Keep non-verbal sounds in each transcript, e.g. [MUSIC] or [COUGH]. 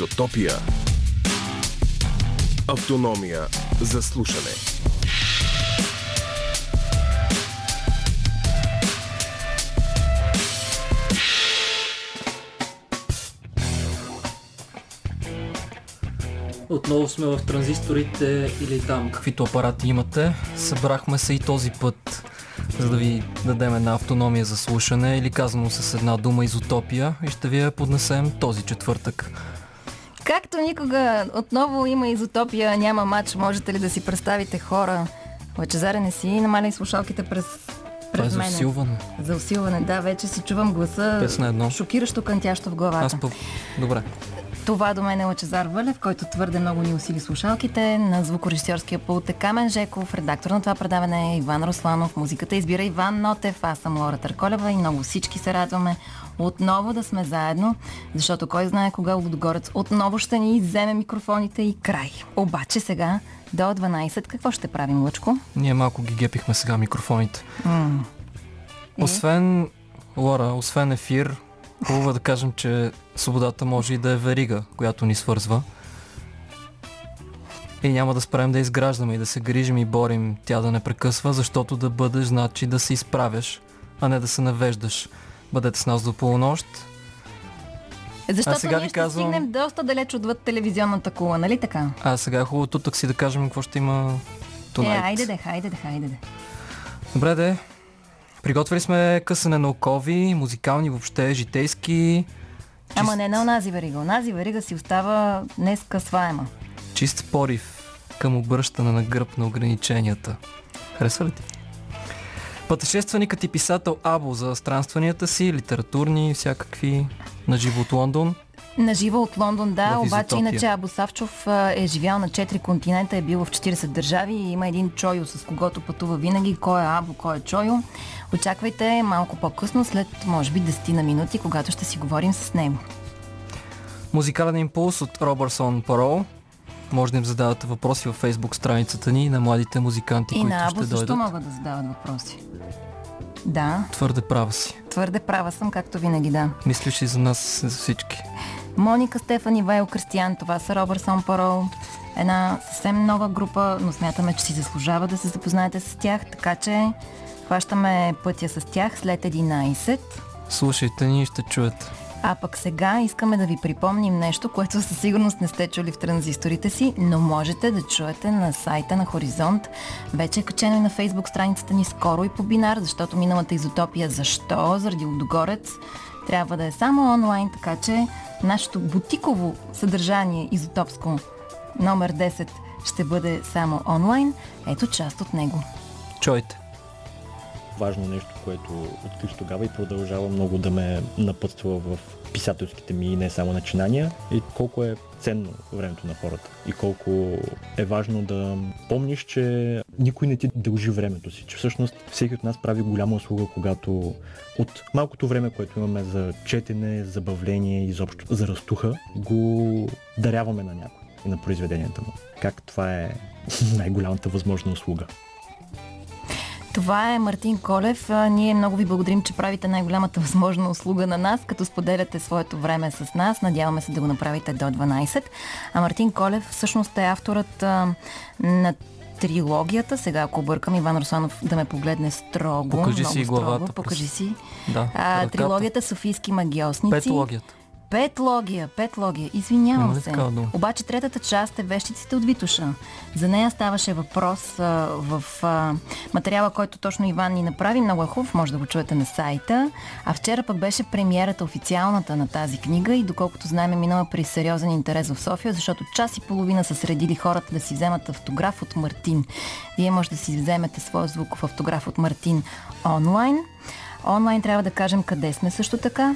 Изотопия. Автономия за слушане. Отново сме в транзисторите или там каквито апарати имате. Събрахме се и този път, за да ви дадем една автономия за слушане или казано с една дума изотопия и ще ви я поднесем този четвъртък. Както никога, отново има изотопия, няма матч. Можете ли да си представите хора? Лъчезаре, не си намаляй слушалките през Това е пред за усилване. За усилване, да, вече си чувам гласа. Пет на едно. Шокиращо кънтящо в главата. Аз пък... Добре. Това до мен е Лъчезар Вълев, който твърде много ни усили слушалките. На звукорежисьорския пулт е Камен Жеков, редактор на това предаване е Иван Русланов, музиката избира Иван Нотев, аз съм Лора Търколева и много всички се радваме отново да сме заедно, защото кой знае кога Лудогорец отново ще ни изземе микрофоните и край. Обаче сега до 12 какво ще правим, Лъчко? Ние малко ги гепихме сега микрофоните. Е? Освен, Лора, освен ефир, хубаво е да кажем, че свободата може и да е верига, която ни свързва. И няма да спрем да изграждаме и да се грижим и борим тя да не прекъсва, защото да бъдеш значи да се изправяш, а не да се навеждаш. Бъдете с нас до полунощ. Защото сега ние ви ще казвам- стигнем доста далеч отвъд телевизионната кула, нали така? А сега е хубаво тук си да кажем какво ще има Е, tonight. айде де, хайде де, хайде де. Добре де. Приготвили сме късане на окови, музикални въобще, житейски. Ама не на онази верига. Онази верига си остава днес късваема. Чист порив към обръщане на гръб на ограниченията. Харесва ли ти? Пътешественикът и писател Або за странстванията си, литературни, всякакви, на живо от Лондон. На живо от Лондон, да, В обаче Изотопия. иначе Або Савчов е живял на 4 континента, е бил в 40 държави и има един чойо, с когото пътува винаги. Кой е Або, кой е чойо? Очаквайте малко по-късно, след може би 10 на минути, когато ще си говорим с него. Музикален импулс от Робърсон Парол. Може да им задавате въпроси във фейсбук страницата ни на младите музиканти, И които на Або ще дойдат. могат да задават въпроси. Да, Твърде права си. твърде права съм, както винаги, да. Мислиш и за нас, за всички. Моника, Стефани, Вайл, Кристиян, това са Робърсон Парол. Една съвсем нова група, но смятаме, че си заслужава да се запознаете с тях, така че хващаме пътя с тях след 11. Слушайте ни и ще чуете. А пък сега искаме да ви припомним нещо, което със сигурност не сте чули в транзисторите си, но можете да чуете на сайта на Хоризонт. Вече е качено и на фейсбук страницата ни скоро и по бинар, защото миналата изотопия защо? Заради Лудогорец трябва да е само онлайн, така че нашето бутиково съдържание изотопско номер 10 ще бъде само онлайн. Ето част от него. Чуйте. Важно нещо, което открих тогава и продължава много да ме напътства в писателските ми не само начинания и колко е ценно времето на хората и колко е важно да помниш, че никой не ти дължи времето си, че всъщност всеки от нас прави голяма услуга, когато от малкото време, което имаме за четене, забавление, изобщо за разтуха, го даряваме на някой и на произведенията му. Как това е [LAUGHS] най-голямата възможна услуга. Това е Мартин Колев. Ние много ви благодарим, че правите най-голямата [LAUGHS] възможна услуга на нас, като споделяте своето време с нас. Надяваме се да го направите до 12. А Мартин Колев всъщност е авторът на трилогията. Сега, ако бъркам, Иван Русланов да ме погледне строго. Покажи много си строго. главата Покажи през- си. Да. А, трилогията Софийски магиосници. Петлогията. Петлогия, петлогия. Извинявам Има ли се. Обаче третата част е вещиците от Витуша. За нея ставаше въпрос а, в а, материала, който точно Иван ни направи. Много е хубав, може да го чуете на сайта. А вчера пък беше премиерата официалната на тази книга и доколкото знаем е минала при сериозен интерес в София, защото час и половина са средили хората да си вземат автограф от Мартин. Вие може да си вземете своя звуков автограф от Мартин онлайн. Онлайн трябва да кажем къде сме също така.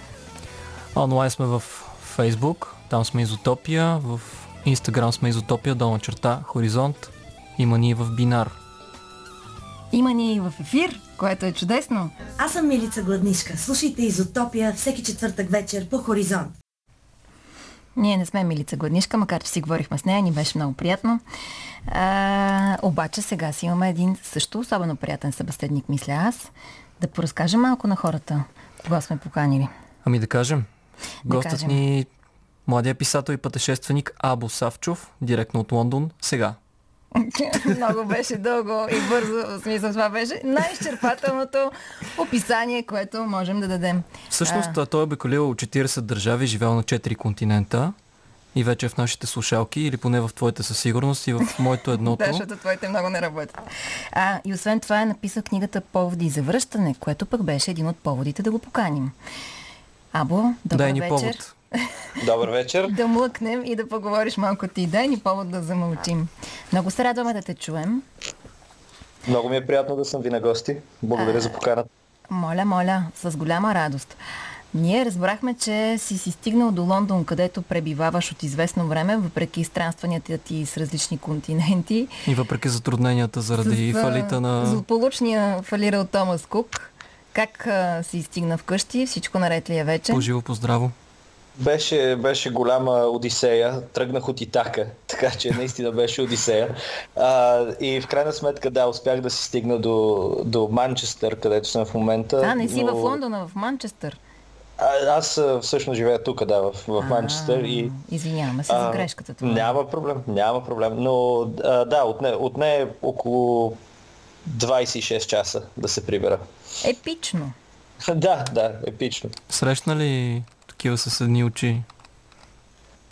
Онлайн сме в Facebook, там сме Изотопия, в Instagram сме Изотопия, долна черта, Хоризонт. Има ни и в Бинар. Има ни и в ефир, което е чудесно. Аз съм Милица Гладнишка. Слушайте Изотопия всеки четвъртък вечер по Хоризонт. Ние не сме Милица Гладнишка, макар че си говорихме с нея, ни беше много приятно. А, обаче сега си имаме един също особено приятен събеседник, мисля аз. Да поразкажем малко на хората, кога сме поканили. Ами да кажем. Да Гостът кажем. ни Младия писател и пътешественик Або Савчов, директно от Лондон, сега. [LAUGHS] Много беше дълго и бързо. В смисъл това беше най-изчерпателното описание, което можем да дадем. Всъщност а... той е обиколил 40 държави, живял на 4 континента и вече в нашите слушалки, или поне в твоите със сигурност и в моето [LAUGHS] едното. да, защото твоите много не работят. А, и освен това е написал книгата Поводи за връщане, което пък беше един от поводите да го поканим. Або, добър Дай ни вечер. повод. [LAUGHS] Добър вечер. да млъкнем и да поговориш малко ти. Дай ни повод да замълчим. Много се радваме да те чуем. Много ми е приятно да съм ви на гости. Благодаря за поканата. Моля, моля, с голяма радост. Ние разбрахме, че си си стигнал до Лондон, където пребиваваш от известно време, въпреки странстванията ти с различни континенти. И въпреки затрудненията заради с, фалита на... Злополучния фалирал Томас Кук. Как а, си стигна вкъщи? Всичко наред ли е вече? Поживо, поздраво. Беше, беше голяма одисея. Тръгнах от Итака, [LAUGHS] така че наистина беше одисея. А, и в крайна сметка, да, успях да си стигна до, до Манчестър, където съм в момента. А, не си но... в Лондон, а в Манчестър. А, аз всъщност живея тук, да, в, в Манчестър. И, Извиняваме се за грешката. Това. Няма проблем, няма проблем. Но а, да, отне, отне около 26 часа да се прибера. Епично. [LAUGHS] да, да, епично. Срещна ли такива с едни очи?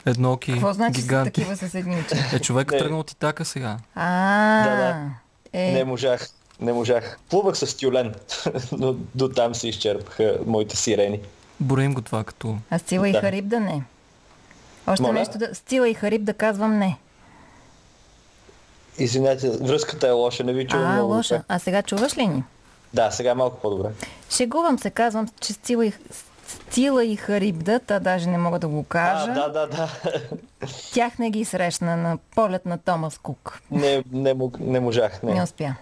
Едноки, Какво значи гиганти. са такива с едни очи? Е, човек Не. тръгна от Итака сега. А, Да, да. Е, Не можах. Не можах. Плувах с тюлен, [LAUGHS] но до там се изчерпаха моите сирени. Броим го това като... а Стила и. Хариб да не. Още Моля? нещо да... Стила и Хариб да казвам не. Извинете, връзката е лоша, не ви чувам А, много лоша. добре. А сега чуваш ли ни? Да, сега е малко по-добре. Шегувам се, казвам, че Стила и, Стила и Харибда, та даже не мога да го кажа. А, да, да, да. Тях не ги срещна на полет на Томас Кук. Не, не, не можах. Не. Не успя.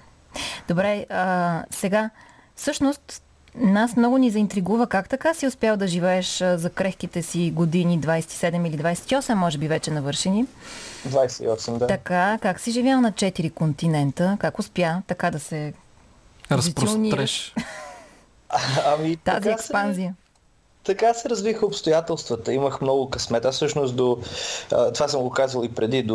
Добре, а, сега, всъщност, нас много ни заинтригува как така си успял да живееш за крехките си години, 27 или 28, може би вече навършени. 28, да. Така, как си живял на 4 континента, как успя така да се Разпростреш. [LAUGHS] Ами, тази така експанзия? Се, така се развиха обстоятелствата. Имах много късмет. Аз всъщност до... Това съм го казвал и преди. До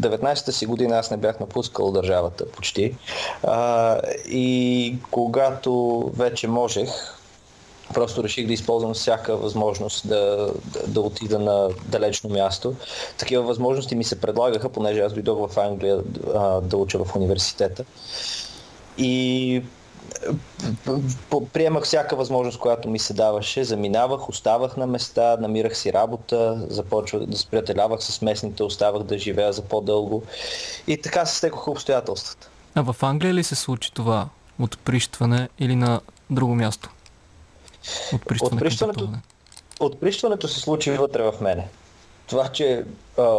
19-та си година аз не бях напускал държавата почти. А, и когато вече можех, Просто реших да използвам всяка възможност да, да, да отида на далечно място. Такива възможности ми се предлагаха, понеже аз дойдох в Англия а, да уча в университета. И п- приемах всяка възможност, която ми се даваше, заминавах, оставах на места, намирах си работа, започвах да сприятелявах с местните, оставах да живея за по-дълго и така се стекоха обстоятелствата. А в Англия ли се случи това отприщване или на друго място? Пътуване. Отприщването се случи вътре в мене. Това, че а,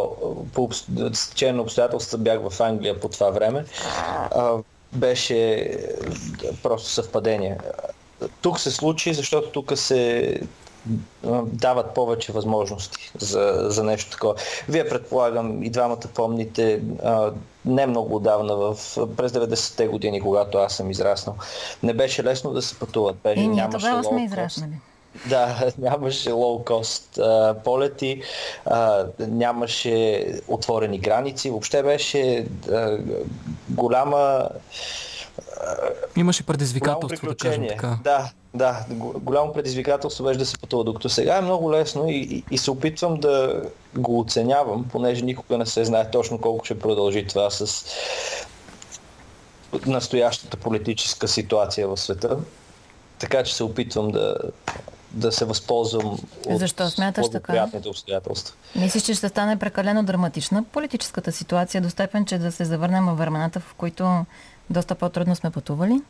по стечение на обстоятелствата бях в Англия по това време, а, беше просто съвпадение. Тук се случи, защото тук се а, дават повече възможности за, за нещо такова. Вие предполагам и двамата помните а, не много отдавна, в, през 90-те години, когато аз съм израснал. Не беше лесно да се пътуват. Беше, И ние нямаше тогава сме израснали. [LAUGHS] Да, нямаше лоу-кост полети, а, нямаше отворени граници, въобще беше а, голяма Имаше голямо предизвикателство, да кажем така. Да, да, го- голямо предизвикателство беше да се пътува, докато сега е много лесно и, и, и се опитвам да го оценявам, понеже никога не се знае точно колко ще продължи това с настоящата политическа ситуация в света. Така че се опитвам да, да се възползвам от Защо смяташ така? обстоятелства. Мислиш, че ще стане прекалено драматична политическата ситуация до степен, че да се завърнем във времената, в които доста по-трудно сме пътували?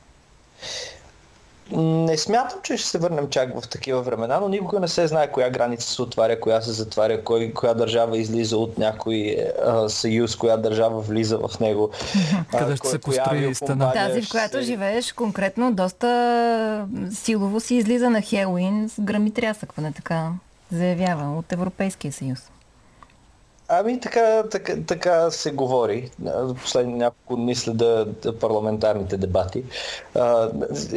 Не смятам, че ще се върнем чак в такива времена, но никога не се знае коя граница се отваря, коя се затваря, кой, коя държава излиза от някой а, съюз, коя държава влиза в него. [LAUGHS] Къде ще се построи стена. Тази, в която се- живееш, конкретно доста силово си излиза на Хелуин с грами трясък, не така заявява от Европейския съюз. Ами така, така, така се говори. Последни няколко дни следа парламентарните дебати. А,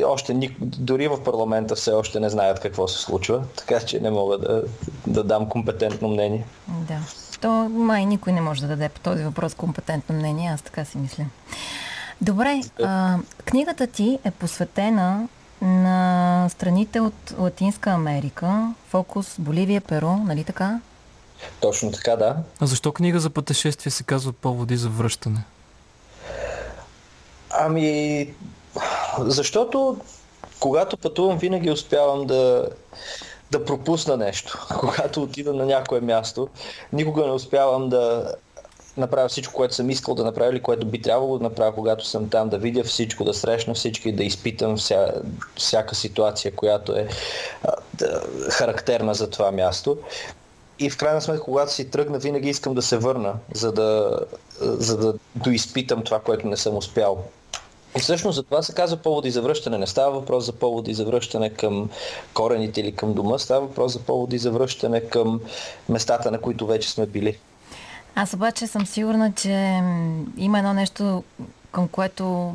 още ник... дори в парламента все още не знаят какво се случва, така че не мога да, да дам компетентно мнение. Да. То май никой не може да даде по този въпрос компетентно мнение, аз така си мисля. Добре, а, книгата ти е посветена на страните от Латинска Америка, фокус Боливия, Перу, нали така? Точно така, да. А защо книга за пътешествие се казва поводи за връщане? Ами, защото когато пътувам, винаги успявам да, да пропусна нещо. [LAUGHS] Когато отида на някое място, никога не успявам да направя всичко, което съм искал да направя или което би трябвало да направя, когато съм там, да видя всичко, да срещна всички, да изпитам вся, всяка ситуация, която е а, да, характерна за това място. И в крайна сметка, когато си тръгна, винаги искам да се върна, за да, за да доизпитам това, което не съм успял. И всъщност за това се казва поводи за връщане. Не става въпрос за поводи за връщане към корените или към дома, става въпрос за поводи за връщане към местата, на които вече сме били. Аз обаче съм сигурна, че има едно нещо, към което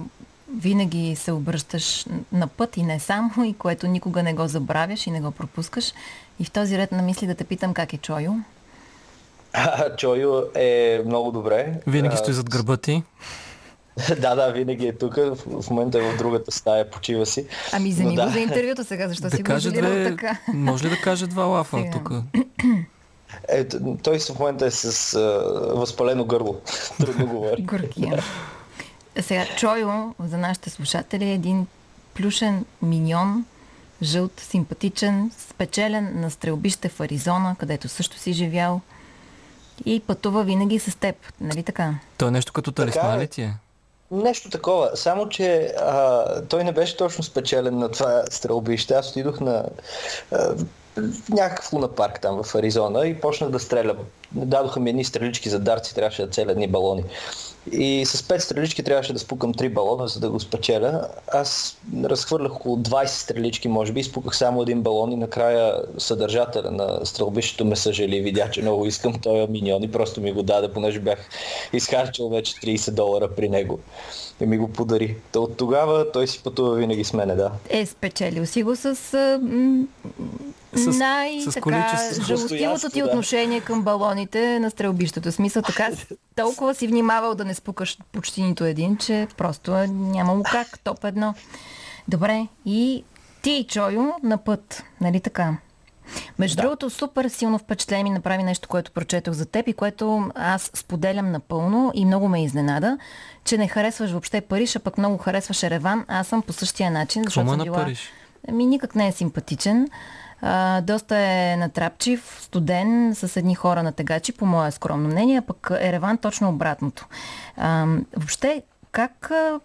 винаги се обръщаш на път и не само, и което никога не го забравяш и не го пропускаш. И в този ред на мисли да те питам как е Чойо. Чойо е много добре. Винаги стои зад гърба ти. [LAUGHS] да, да, винаги е тук. В момента е в другата стая, почива си. Ами за него да. за интервюто сега, защо да си го две... така? Може ли да каже два лафа тук? [CLEARS THROAT] Е, той в момента е с а, възпалено гърло. [LAUGHS] Трудно говори. Горкия. Сега, Чойо, за нашите слушатели, е един плюшен миньон, жълт, симпатичен, спечелен на стрелбище в Аризона, където също си живял и пътува винаги с теб, нали така? То е нещо като талисман ли ти е? Нещо такова, само че а, той не беше точно спечелен на това стрелбище. Аз отидох на а, някакъв лунапарк там в Аризона и почнах да стрелям. Дадоха ми едни стрелички за дарци, трябваше да целя едни балони. И с пет стрелички трябваше да спукам три балона, за да го спечеля. Аз разхвърлях около 20 стрелички, може би, спуках само един балон и накрая съдържателя на стрелбището ме съжали и видя, че много искам този миньон и просто ми го даде, понеже бях изхарчил вече 30 долара при него и ми го подари. То от тогава той си пътува винаги с мене, да. Е, спечелил си го с с, най-така жалостивото ти да. отношение към балоните на стрелбището. Смисъл така, [LAUGHS] толкова си внимавал да не спукаш почти нито един, че просто е, нямало как. Топ едно. Добре, и ти Чойо на път, нали така? Между да. другото, супер силно впечатление ми направи нещо, което прочетох за теб и което аз споделям напълно и много ме изненада, че не харесваш въобще Париж, а пък много харесваш Ереван. Аз съм по същия начин, защото Какво съм била... Париж? Ами никак не е симпатичен. А, доста е натрапчив, студен, с едни хора на тегачи, по мое скромно мнение, пък Ереван точно обратното. А, въобще, как а,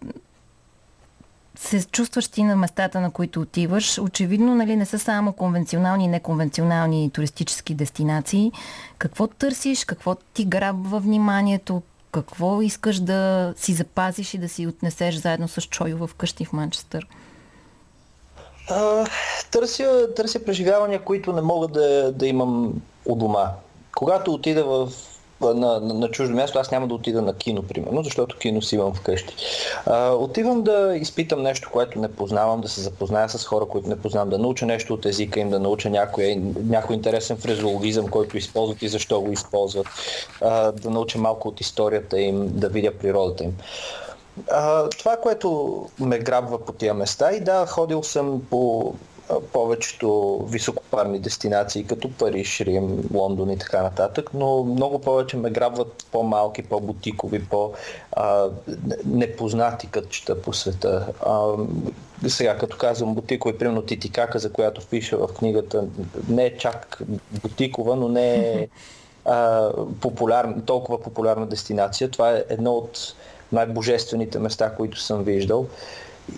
се чувстваш ти на местата, на които отиваш? Очевидно, нали, не са само конвенционални и неконвенционални туристически дестинации. Какво търсиш? Какво ти грабва вниманието? Какво искаш да си запазиш и да си отнесеш заедно с Чойо в къщи в Манчестър? Търся, търся преживявания, които не мога да, да имам у дома. Когато отида в на, на, на чуждо място, аз няма да отида на кино, примерно, защото кино си имам вкъщи. А, отивам да изпитам нещо, което не познавам, да се запозная с хора, които не познавам, да науча нещо от езика им, да науча някой, някой интересен фразеологизъм, който използват и защо го използват, а, да науча малко от историята им, да видя природата им. А, това, което ме грабва по тия места и да, ходил съм по повечето високопарни дестинации, като Париж, Рим, Лондон и така нататък, но много повече ме грабват по-малки, по-бутикови, по-непознати кътчета по света. А, сега, като казвам бутикови, примерно Титикака, за която пиша в книгата, не е чак бутикова, но не е [LAUGHS] а, популярна, толкова популярна дестинация. Това е едно от най-божествените места, които съм виждал.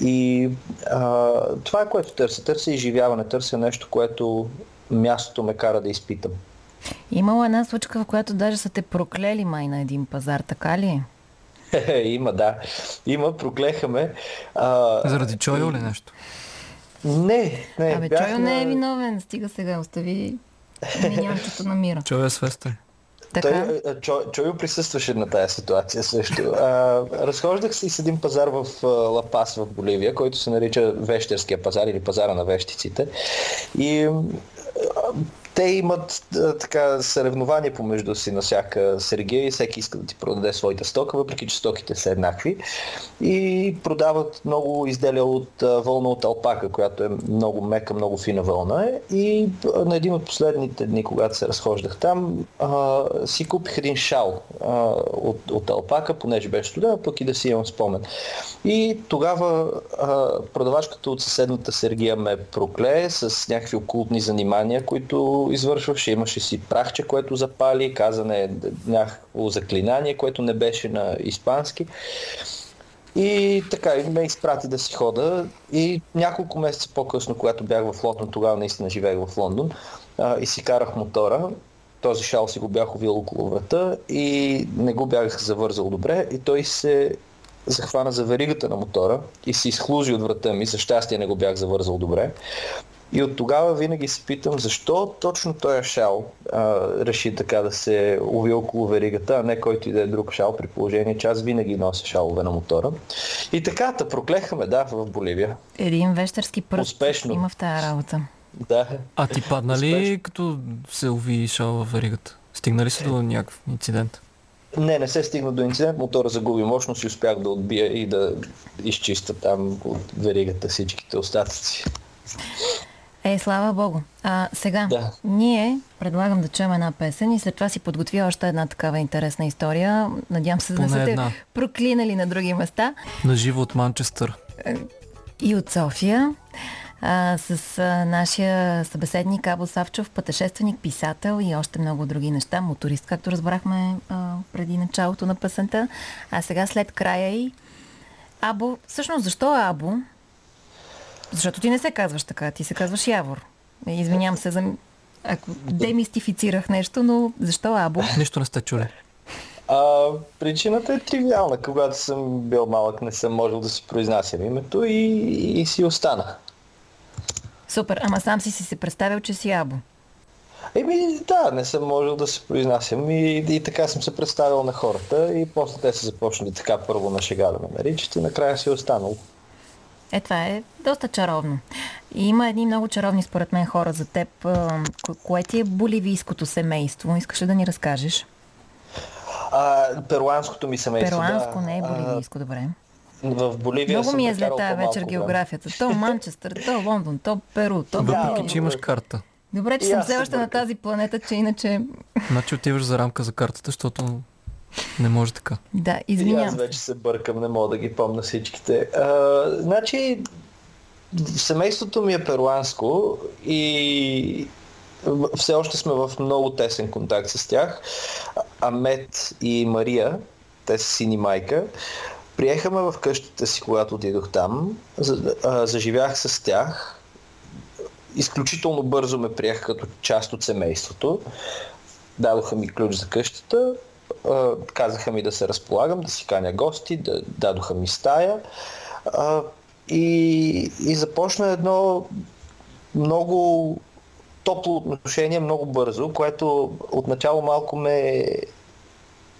И а, това е което търся. Търся изживяване, търся нещо, което мястото ме кара да изпитам. Имало една случка, в която даже са те проклели май на един пазар, така ли? [LAUGHS] Има, да. Има, проклехаме. А... Заради Чойо ли нещо? Не, не. Абе, Чойо на... не е виновен. Стига сега, остави [LAUGHS] миньончето на мира. Чойо е свестен. Така. Той, Чо, Чойо присъстваше на тази ситуация също. А, разхождах се и с един пазар в Лапас в Боливия, който се нарича Вещерския пазар или пазара на вещиците. И те имат а, така съревнование помежду си на всяка Сергия и всеки иска да ти продаде своите стока, въпреки че стоките са еднакви. И продават много изделия от вълна от алпака, която е много мека, много фина вълна. Е. И на един от последните дни, когато се разхождах там, си купих един шал от, от алпака, понеже беше студен, пък и да си имам спомен. И тогава а, продавачката от съседната Сергия ме прокле с някакви окултни занимания, които извършваше. Имаше си прахче, което запали, казане някакво заклинание, което не беше на испански. И така, и ме изпрати да си хода. И няколко месеца по-късно, когато бях в Лондон, тогава наистина живеех в Лондон, а, и си карах мотора, този шал си го бях увил около врата и не го бях завързал добре и той се захвана за веригата на мотора и се изхлужи от врата ми. За щастие не го бях завързал добре. И от тогава винаги се питам защо точно този шал а, реши така да се уви около веригата, а не който и да е друг шал, при положение, че аз винаги нося шалове на мотора. И така, та проклехаме, да, в Боливия. Един вещерски пръст Успешно. има в тази работа. Да. А ти падна ли като се уви шал във веригата? Стигна ли се до някакъв инцидент? Не, не се стигна до инцидент, мотора загуби мощност и успях да отбия и да изчиста там от веригата всичките остатъци. Е, слава богу. А, сега, Да. ние предлагам да чуем една песен и след това си подготвя още една такава интересна история. Надявам се да не Поне са те една. проклинали на други места. На живо от Манчестър. И от София. А, с а, нашия събеседник Або Савчов, пътешественик, писател и още много други неща. Моторист, както разбрахме а, преди началото на песента. А сега след края и Або, всъщност защо Або? Защото ти не се казваш така, ти се казваш Явор. Е, Извинявам се за... Ако демистифицирах нещо, но защо Або? [LAUGHS] Нищо не сте чули. А, причината е тривиална. Когато съм бил малък, не съм можел да си произнасям името и, и си остана. Супер, ама сам си си се представил, че си Або. Еми, да, не съм можел да се произнасям и, и така съм се представил на хората и после те са започнали така първо на шега да ме наричат и накрая си е останал. Е, това е доста чаровно. И има едни много чаровни, според мен, хора за теб. а, ко- Кое ти е боливийското семейство? Искаш ли да ни разкажеш? А, перуанското ми семейство, Перуанско, да. не е А, боливийско, добре. в Боливия Много ми е зле тази вечер време. географията. То [LAUGHS] Манчестър, то Лондон, то Перу, то... Въпреки, Да, че имаш карта. Добре, че съм все се още на тази планета, че иначе... Значи отиваш за рамка за картата, защото не може така. Да, И аз извинявам се. вече се бъркам, не мога да ги помня всичките. А, значи, семейството ми е перуанско и все още сме в много тесен контакт с тях. Амет и Мария, те са син и майка, приехаме в къщата си, когато отидох там. Заживях с тях. Изключително бързо ме приеха като част от семейството. Дадоха ми ключ за къщата, казаха ми да се разполагам, да си каня гости, да, дадоха ми стая. И, и започна едно много топло отношение много бързо, което отначало малко ме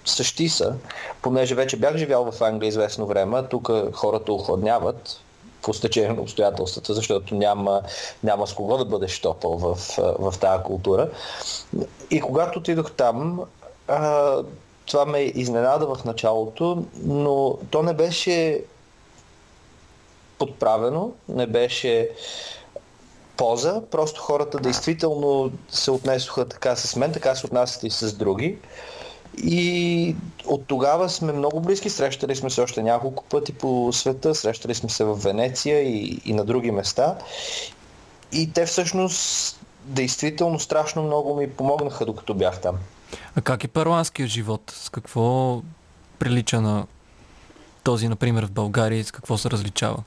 същиса, понеже вече бях живял в Англия известно време, тук хората охладняват по стечение на обстоятелствата, защото няма, няма с кого да бъдеш топъл в, в тази култура. И когато отидох там, а, това ме изненада в началото, но то не беше подправено, не беше поза, просто хората действително се отнесоха така с мен, така се отнасят и с други. И от тогава сме много близки, срещали сме се още няколко пъти по света, срещали сме се в Венеция и, и на други места. И те всъщност действително страшно много ми помогнаха докато бях там. А как е перуанският живот? С какво прилича на този, например, в България и с какво се различава?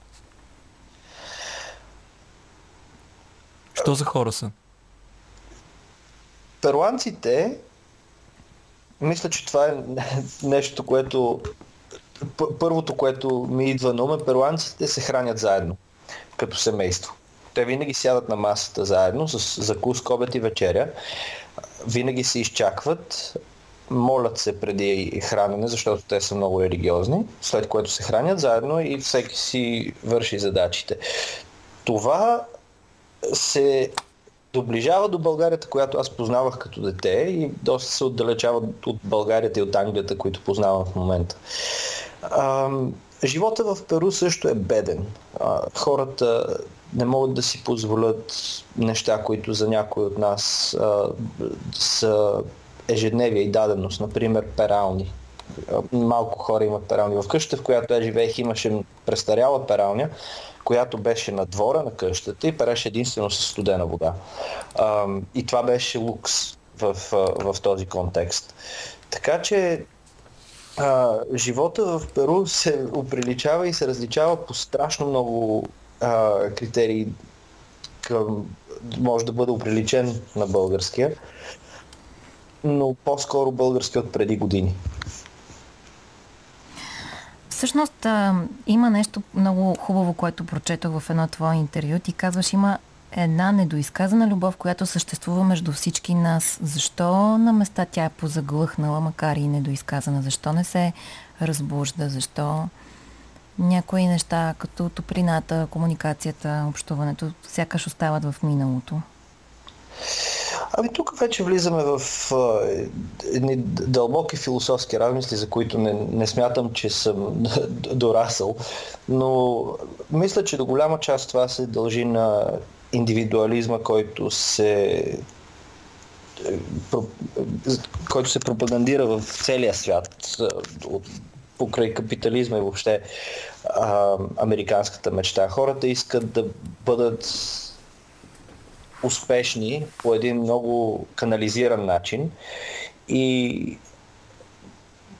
Що за хора са? Перуанците, мисля, че това е нещо, което първото, което ми идва на ум е, перуанците се хранят заедно, като семейство. Те винаги сядат на масата заедно, с закус, обед и вечеря. Винаги се изчакват молят се преди хранене, защото те са много религиозни, след което се хранят заедно и всеки си върши задачите. Това се доближава до Българията, която аз познавах като дете и доста се отдалечава от Българията и от Англията, които познавам в момента. А, живота в Перу също е беден. Хората не могат да си позволят неща, които за някой от нас а, са ежедневие и даденост, например перални. Малко хора имат перални. В къщата, в която аз живеех, имаше престаряла пералня, която беше на двора на къщата и переше единствено с студена вода. А, и това беше лукс в, в, в този контекст. Така че а, живота в Перу се оприличава и се различава по страшно много а, критерии към, може да бъде оприличен на българския, но по-скоро български от преди години. Всъщност а, има нещо много хубаво, което прочетох в едно твое интервю. Ти казваш, има една недоизказана любов, която съществува между всички нас. Защо на места тя е позаглъхнала, макар и недоизказана? Защо не се разбужда? Защо някои неща, като топлината, комуникацията, общуването, сякаш остават в миналото? Ами тук вече влизаме в едни дълбоки философски размисли, за които не, не смятам, че съм [LAUGHS] дорасъл, но мисля, че до голяма част това се дължи на индивидуализма, който се който се пропагандира в целия свят покрай капитализма и въобще а, американската мечта. Хората искат да бъдат успешни по един много канализиран начин и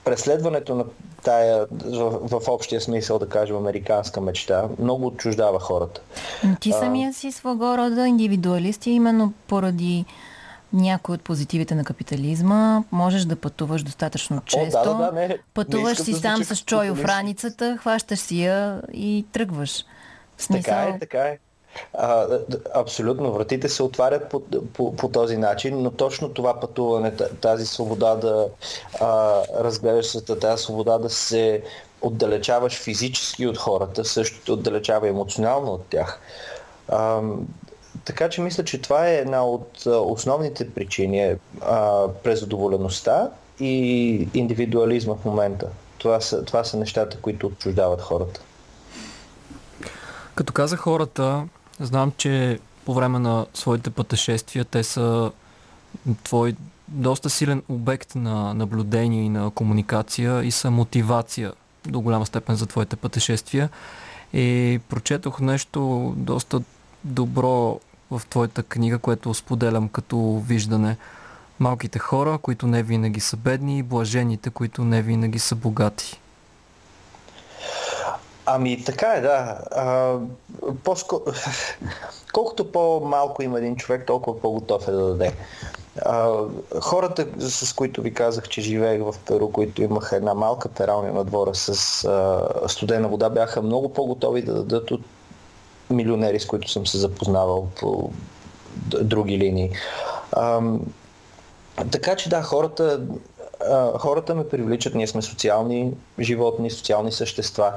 преследването на тая, в, в общия смисъл, да кажем, американска мечта, много отчуждава хората. Ти самия си своего рода индивидуалист и именно поради някои от позитивите на капитализма, можеш да пътуваш достатъчно често. О, да, да, не, пътуваш не си да сам с чойо в раницата, хващаш си я и тръгваш. В смисъл... Така е, така е. А, абсолютно, вратите се отварят по, по, по този начин, но точно това пътуване, тази свобода да а, разгледаш света, тази свобода да се отдалечаваш физически от хората, също те отдалечава емоционално от тях. А, така че мисля, че това е една от основните причини а, презадоволеността и индивидуализма в момента. Това са, това са нещата, които отчуждават хората. Като каза хората, Знам, че по време на своите пътешествия те са твой доста силен обект на наблюдение и на комуникация и са мотивация до голяма степен за твоите пътешествия. И прочетох нещо доста добро в твоята книга, което споделям като виждане. Малките хора, които не винаги са бедни и блажените, които не винаги са богати. Ами така е, да. А, по-ско... [LAUGHS] Колкото по-малко има един човек, толкова по-готов е да даде. А, хората, с които ви казах, че живеех в Перу, които имаха една малка пералня на двора с а, студена вода, бяха много по-готови да дадат от милионери, с които съм се запознавал по други линии. А, така че да, хората хората ме привличат, ние сме социални животни, социални същества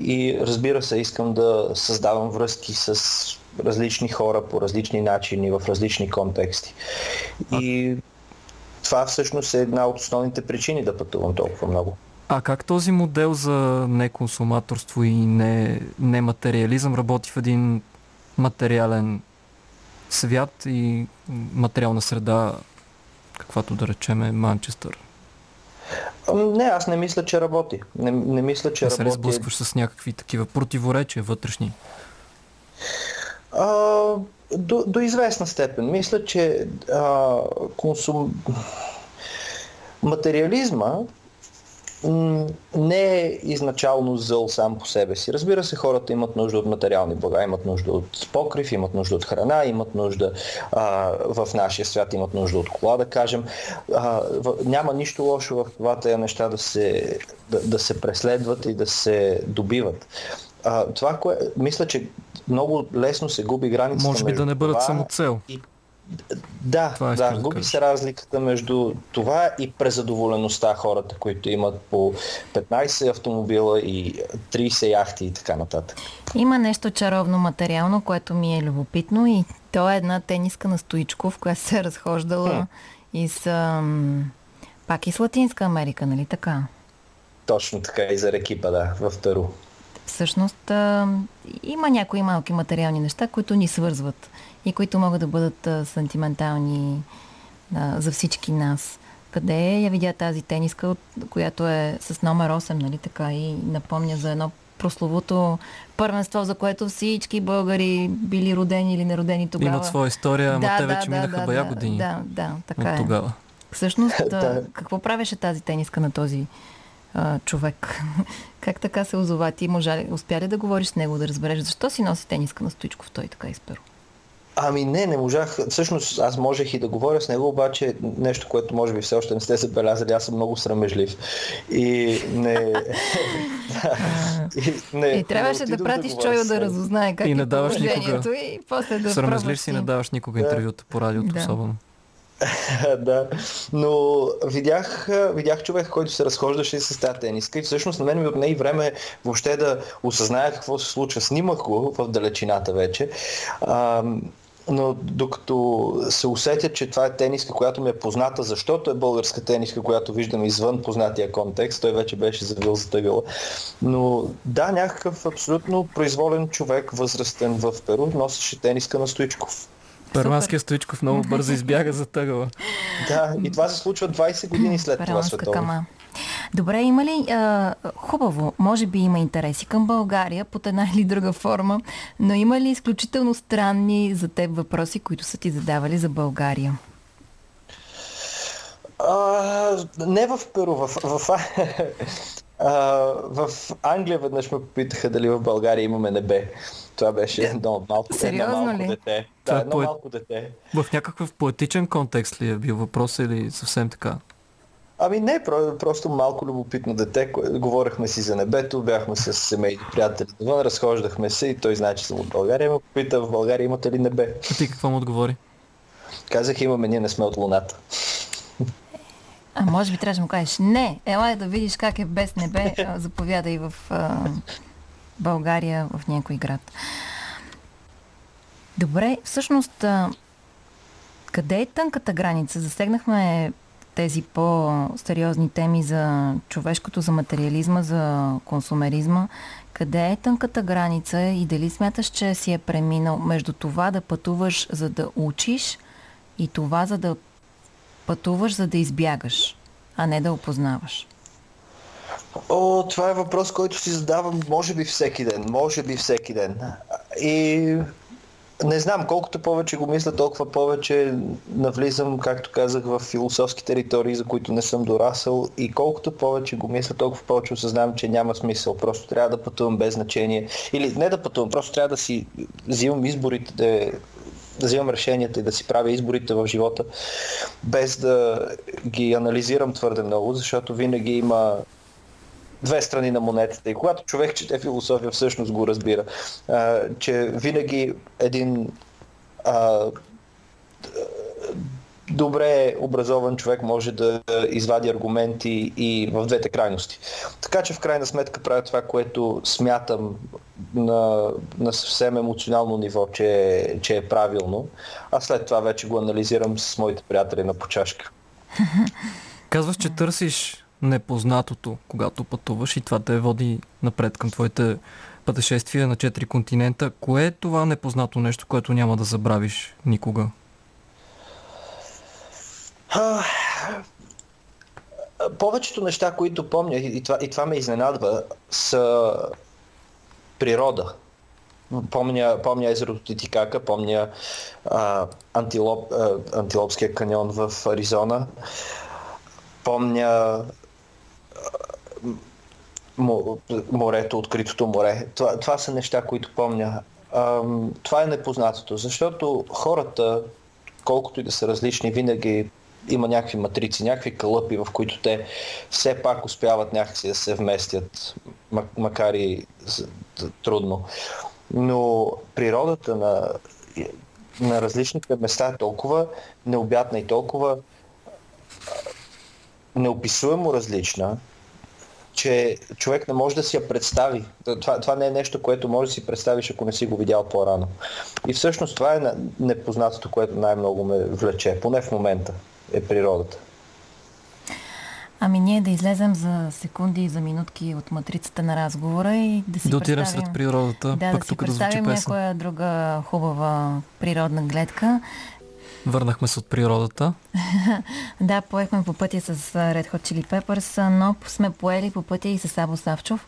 и разбира се, искам да създавам връзки с различни хора по различни начини, в различни контексти. И това всъщност е една от основните причини да пътувам толкова много. А как този модел за неконсуматорство и не, нематериализъм работи в един материален свят и материална среда, каквато да речеме Манчестър? Не, аз не мисля, че работи. Не, не мисля, че не работи. се сблъскваш с някакви такива противоречия вътрешни? А, до, до известна степен. Мисля, че а, консум... материализма не е изначално зъл сам по себе си. Разбира се, хората имат нужда от материални блага, имат нужда от покрив, имат нужда от храна, имат нужда а, в нашия свят, имат нужда от кола, да кажем. А, в, няма нищо лошо в това тези неща да се, да, да се преследват и да се добиват. А, това, кое, мисля, че много лесно се губи границата Може би да не бъдат само цел. И Да, Това да, да губи кажеш. се разликата между това и презадоволеността хората, които имат по 15 автомобила и 30 яхти и така нататък. Има нещо чаровно материално, което ми е любопитно и то е една тениска на Стоичков, която се е разхождала и с... ам, Пак и с Латинска Америка, нали така? Точно така и за Рекипа, да, в Перу. Всъщност а, има някои малки материални неща, които ни свързват и които могат да бъдат сантиментални а, за всички нас. Къде я видя тази тениска, която е с номер 8, нали така, и напомня за едно прословото първенство, за което всички българи били родени или неродени тогава. Имат своя история, ама те вече минаха бая години Да, да, така от е. тогава. Всъщност, [LAUGHS] Да. какво правеше тази тениска на този а, човек? [LAUGHS] как така се озова? Ти можа ли, успя ли да говориш с него, да разбереш защо си носи тениска на Стоичков той така изперо? Ами не, не можах. Всъщност аз можех и да говоря с него, обаче нещо, което може би все още не сте забелязали, аз съм много срамежлив. И не... Да. [LAUGHS] и, не И трябваше не да пратиш говоря Чойо да разузнае как И не е даваш никога. и после да Срамежлив си, не даваш никога Да. интервюта по радиото, Да. особено. [LAUGHS] да, но видях, видях човек, който се разхождаше с тази тениска и всъщност на мен ми отне и време въобще да осъзная какво се случва. Снимах го в далечината вече. А, но докато се усетя, че това е тениска, която ми е позната, защото е българска тениска, която виждам извън познатия контекст, той вече беше завил за тъгъла. Но да, някакъв абсолютно произволен човек, възрастен в Перу, носеше тениска на Стоичков. Перуанския Стоичков много бързо избяга за тъгъла. Да, и това се случва 20 години след това световно. кама. Добре, има ли а, хубаво, може би има интереси към България под една или друга форма, но има ли изключително странни за теб въпроси, които са ти задавали за България? А, не в Перу, в, в, а, в Англия веднъж ме попитаха дали в България имаме небе. Това беше едно малко, едно Сериозно малко ли? дете. Да, едно поет- малко дете. В някакъв поетичен контекст ли е бил въпрос или съвсем така? Ами не, про- просто малко любопитно дете. Говорехме си за небето, бяхме с семейни приятели навън, разхождахме се и той знае, че съм от България. Ме попита в България имате ли небе. А ти какво му отговори? Казах имаме, ние не сме от Луната. А може би трябваше да му кажеш, не, елай да видиш как е без небе, заповядай в а, България, в някой град. Добре, всъщност, а, къде е тънката граница? Засегнахме тези по-сериозни теми за човешкото, за материализма, за консумеризма. Къде е тънката граница и дали смяташ, че си е преминал между това да пътуваш за да учиш и това за да пътуваш, за да избягаш, а не да опознаваш? О, това е въпрос, който си задавам, може би всеки ден. Може би всеки ден. И не знам, колкото повече го мисля, толкова повече навлизам, както казах, в философски територии, за които не съм дорасъл. И колкото повече го мисля, толкова повече осъзнавам, че няма смисъл. Просто трябва да пътувам без значение. Или не да пътувам, просто трябва да си взимам изборите, да, да взимам решенията и да си правя изборите в живота, без да ги анализирам твърде много, защото винаги има две страни на монетата. И когато човек чете философия, всъщност го разбира, а, че винаги един а, добре образован човек може да извади аргументи и в двете крайности. Така че в крайна сметка правя това, което смятам на, на съвсем емоционално ниво, че, че е правилно, а след това вече го анализирам с моите приятели на почашка. Казваш, че търсиш непознатото, когато пътуваш и това те води напред към твоите пътешествия на четири континента. Кое е това непознато нещо, което няма да забравиш никога? А, Повечето неща, които помня, и това, и това ме изненадва, са природа. Помня, помня езерото Титикака, помня а, антилоп, а, антилопския каньон в Аризона, помня морето, откритото море. Това, това са неща, които помня. Ам, това е непознатото, защото хората, колкото и да са различни, винаги има някакви матрици, някакви кълъпи, в които те все пак успяват някакси да се вместят, ма- макар и трудно. Но природата на на различните места е толкова необятна и толкова неописуемо различна, че човек не може да си я представи. Това, това не е нещо, което може да си представиш, ако не си го видял по-рано. И всъщност това е непознатото, което най-много ме влече, поне в момента, е природата. Ами ние да излезем за секунди и за минутки от матрицата на разговора и да си да отидем сред природата, да, пък да си тук да представим звучи песен. някоя друга хубава природна гледка. Върнахме се от природата. [LAUGHS] Да, поехме по пътя с Red Hot Chili Peppers, но сме поели по пътя и с Або Савчов.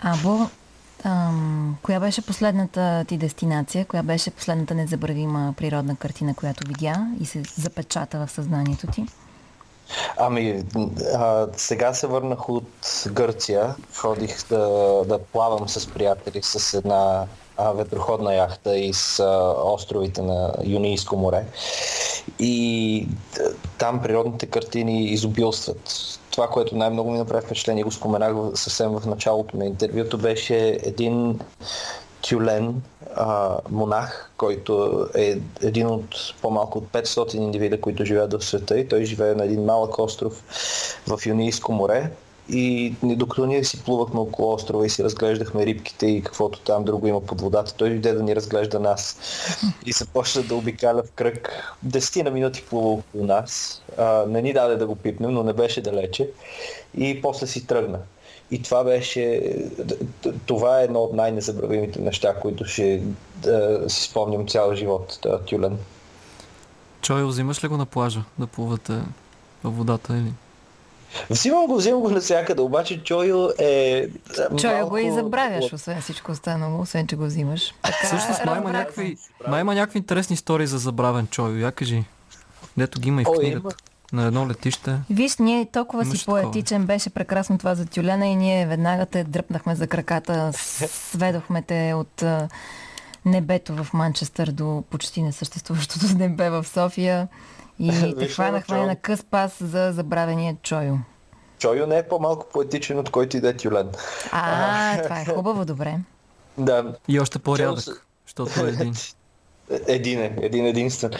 Або, ам, коя беше последната ти дестинация? Коя беше последната незабравима природна картина, която видя и се запечата в съзнанието ти? Ами, а, сега се върнах от Гърция. Ходих да, да плавам с приятели с една ветроходна яхта из островите на Юнийско море. И там природните картини изобилстват. Това, което най-много ми направи впечатление, го споменах съвсем в началото на интервюто, беше един тюлен а, монах, който е един от по-малко от 500 индивида, които живеят в света и той живее на един малък остров в Юнийско море. И докато ние си плувахме около острова и си разглеждахме рибките и каквото там друго има под водата, той дойде да ни разглежда нас и се почна да обикаля в кръг. Десетина минути плува около нас. А, не ни даде да го пипнем, но не беше далече. И после си тръгна. И това беше, това е едно от най-незабравимите неща, които ще да си спомням цял живот, този тюлен. Чой, взимаш ли го на плажа да плувате във водата или? Взимам го, взимам го навсякъде, обаче Чойо е... Чой малко- го и забравяш, освен всичко останало, освен че го взимаш. Така, Всъщност май има някакви, май има някакви интересни истории за забравен Чойо. Я кажи. Дето ги има и в книгата. На едно летище. Виж, ние толкова Имаше си поетичен, беше прекрасно това за тюлена и ние веднага те дръпнахме за краката, сведохме те от небето в Манчестър до почти несъществуващото [LAUGHS] небе в София и те хванахме Чойо. на къс пас за забравения Чойо. Чойо не е по-малко поетичен от който и да е тюлен. А, [LAUGHS] това е хубаво, добре. Да, И още Чойо по-рядък, с- защото е един. [LAUGHS] Един е, един единствен.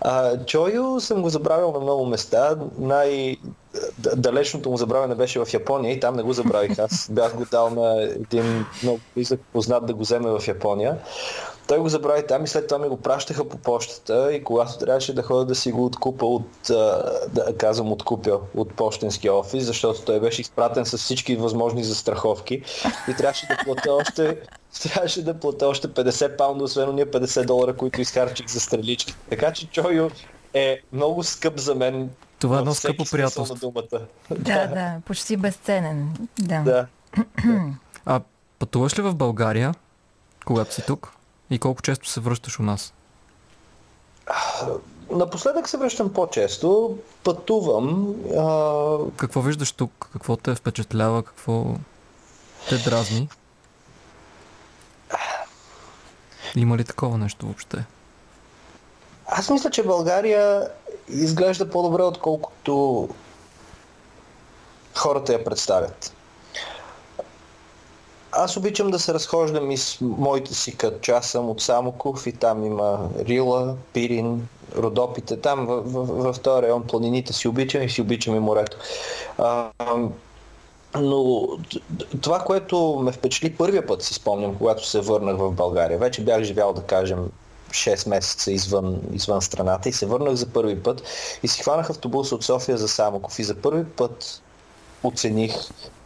А, Чойо съм го забравил на много места. Най-далечното му забравяне беше в Япония и там не го забравих. Аз бях го дал на един много близък познат да го вземе в Япония. Той го забрави там и след това ми го пращаха по почтата и когато трябваше да ходя да си го откупа от, да казвам откупя, от почтенския офис, защото той беше изпратен с всички възможни застраховки и трябваше да платя още [LAUGHS] трябваше да платя още 50 паунда, освен ние 50 долара, които изхарчих за стрелички. Така че Чойо е много скъп за мен. Това е едно скъпо приятелство. На думата. Да, [LAUGHS] да, почти безценен. Да. Да. [CLEARS THROAT] А пътуваш ли в България, когато си тук? И колко често се връщаш у нас? Напоследък се връщам по-често, пътувам. А, Какво виждаш тук? Какво те впечатлява? Какво те дразни? Има ли такова нещо въобще? аз мисля, че България изглежда по-добре, отколкото хората я представят. Аз обичам да се разхождам и с моите си кътча. Аз съм от Самоков и там има Рила, Пирин, Родопите. Там в, в, в този район планините си обичам и си обичам и морето. А, но това, което ме впечатли първия път, си спомням, когато се върнах в България. Вече бях живял, да кажем, 6 месеца извън, извън страната и се върнах за първи път и си хванах автобус от София за Самоков и за първи път оцених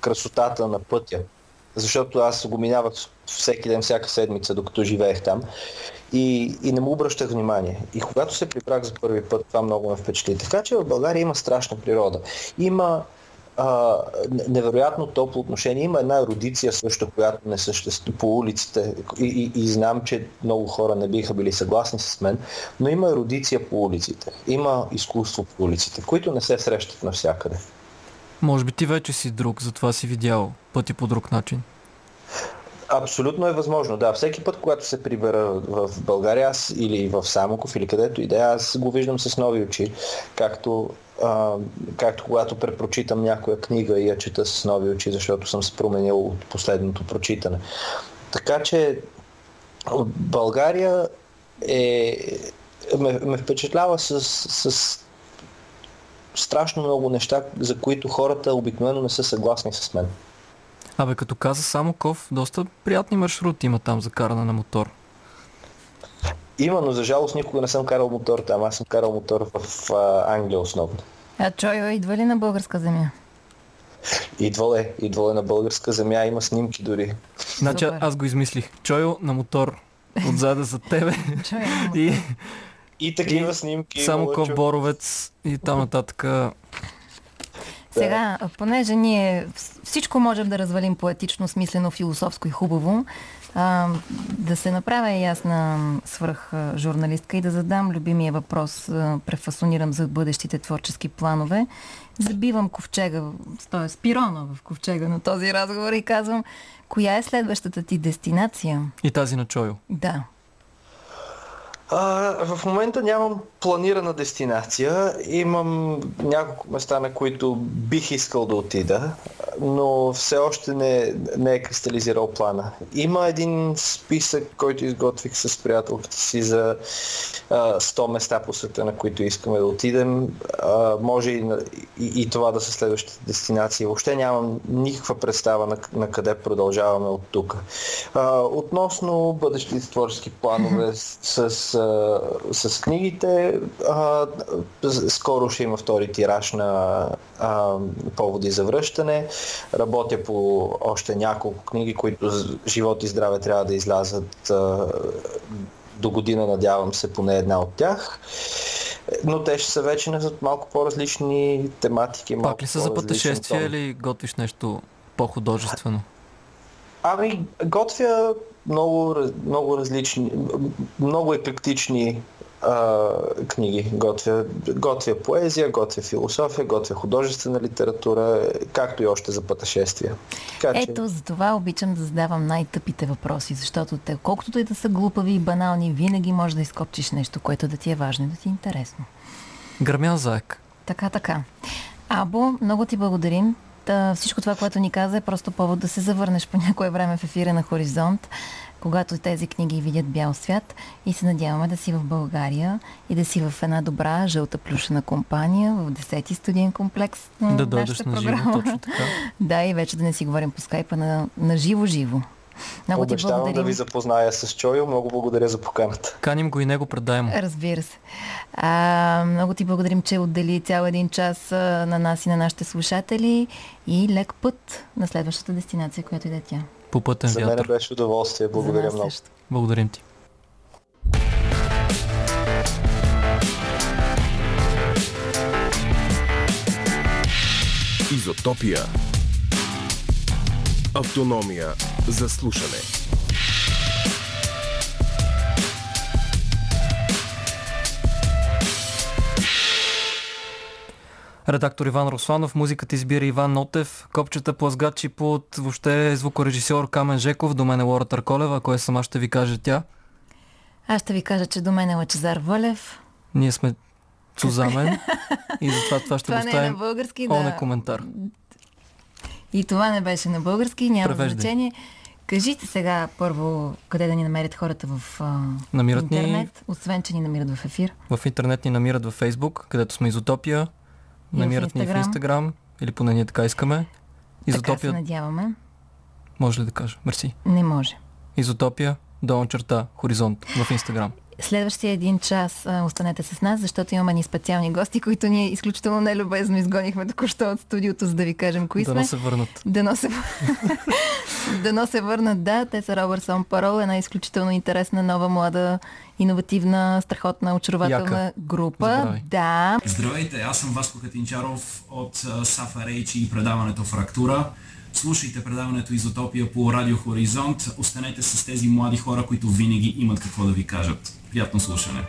красотата на пътя. Защото аз го минавах всеки ден, всяка седмица, докато живеех там и, и не му обръщах внимание. И когато се прибрах за първи път, това много ме впечатли. Така че в България има страшна природа. Има а, невероятно топло отношение. Има една ерудиция също, която не съществува по улиците и, и, и знам, че много хора не биха били съгласни с мен, но има ерудиция по улиците. Има изкуство по улиците, които не се срещат навсякъде. Може би ти вече си друг, затова си видял пъти по друг начин. Абсолютно е възможно, да. Всеки път, когато се прибера в България, аз или в Самоков, или където и да е, аз го виждам с нови очи. Както, а, както когато препрочитам някоя книга и я чета с нови очи, защото съм се променил от последното прочитане. Така че България е, ме, ме впечатлява с, с страшно много неща, за които хората обикновено не са съгласни с мен. Абе, като каза Самоков, доста приятни маршрути има там за каране на мотор. Има, но за жалост никога не съм карал мотор там. Аз съм карал мотор в а, Англия основно. А Чойо идва ли на българска земя? Идвал е, идвал е на българска земя, има снимки дори. Значи аз го измислих. Чойо на мотор отзаде за тебе Чойо. и И такива снимки. само има, Ков чу- Боровец и там нататък. Сега, понеже ние всичко можем да развалим поетично, смислено, философско и хубаво, а, да се направя и аз на свръх журналистка и да задам любимия въпрос, а, префасонирам за бъдещите творчески планове. Забивам ковчега, т.е. пирона в ковчега на този разговор и казвам, коя е следващата ти дестинация? И тази на Чойо. Да. А, в момента нямам планирана дестинация. Имам няколко места, на които бих искал да отида, но все още не, не е кристализирал плана. Има един списък, който изготвих с приятелката си за а, 100 места по света, на които искаме да отидем. А, може и, и, и това да са следващите дестинации. Въобще нямам никаква представа на, на къде продължаваме от тук. А, относно бъдещите творчески планове с, с, с книгите, а, скоро ще има втори тираж на а, поводи за връщане. Работя по още няколко книги, които живот и здраве трябва да излязат а, до година, надявам се, поне една от тях. Но те ще са вече на малко по-различни тематики. малко Пак ли са за пътешествия или готвиш нещо по-художествено? Ами, готвя много, много различни, много еклектични а, книги. Готвя, готвя поезия, готвя философия, готвя художествена литература, както и още за пътешествия. Така, че- Ето, за това обичам да задавам най-тъпите въпроси, защото те, колкото и да са глупави и банални, винаги можеш да изкопчиш нещо, което да ти е важно и да ти е интересно. Гърмян заек. Така, така. Або, много ти благодарим. Та, всичко това, което ни каза, е просто повод да се завърнеш по някое време в ефира на Хоризонт, когато тези книги видят бял свят и се надяваме да си в България и да си в една добра жълта плюшена компания в 10-ти студиен комплекс на Да дойдеш на живо, точно така. [LAUGHS] Да, и вече да не си говорим по скайпа на, на живо-живо. Много ти Обещавам благодарим. да ви запозная с Чойо. Много благодаря за поканата. Каним го и него, предай му. Разбира се. А, много ти благодарим, че отдели цял един час на нас и на нашите слушатели и лек път на следващата дестинация, която иде тя. По пътен За мен вятър. беше удоволствие. Благодаря много. също. Благодарим ти. Изотопия. Автономия за слушане. Редактор Иван Русланов, музиката избира Иван Нотев, копчета плазгачи под въобще звукорежисьор Камен Жеков, до мен е Лора Търколева, кое сама ще ви каже тя. Аз ще ви кажа, че до мен е Лачезар Вълев. Ние сме Цузамен [LAUGHS] и затова това ще Това го не е на български. О, не Да. коментар. И това не беше на български, няма Превеждай. значение. Кажите сега първо къде да ни намерят хората в а, Намират ни- интернет, освен че ни намират в ефир. В интернет ни намират във Фейсбук, където сме Изотопия. И в Намират ни в Инстаграм. Или поне ние така искаме. Така се Изотопия, надяваме. може ли да кажа? Мерси. Не може. Изотопия, долна черта, хоризонт в Инстаграм. Следващия един час а, останете с нас, защото имаме ни специални гости, които ние изключително нелюбезно изгонихме току-що от студиото, за да ви кажем кои Да сме. не се върнат. Дано се... [LAUGHS] Дано се върнат, да. Те са Робърсон Парол, една изключително интересна, нова, млада, иновативна, страхотна, очарователна Яка. група. Здравей. Да. Здравейте, аз съм Васко Катинчаров от Сафа Рейчи и предаването Фрактура. Слушайте предаването Изотопия по Радио Хоризонт. Останете с тези млади хора, които винаги имат какво да ви кажат. Приятно слушане!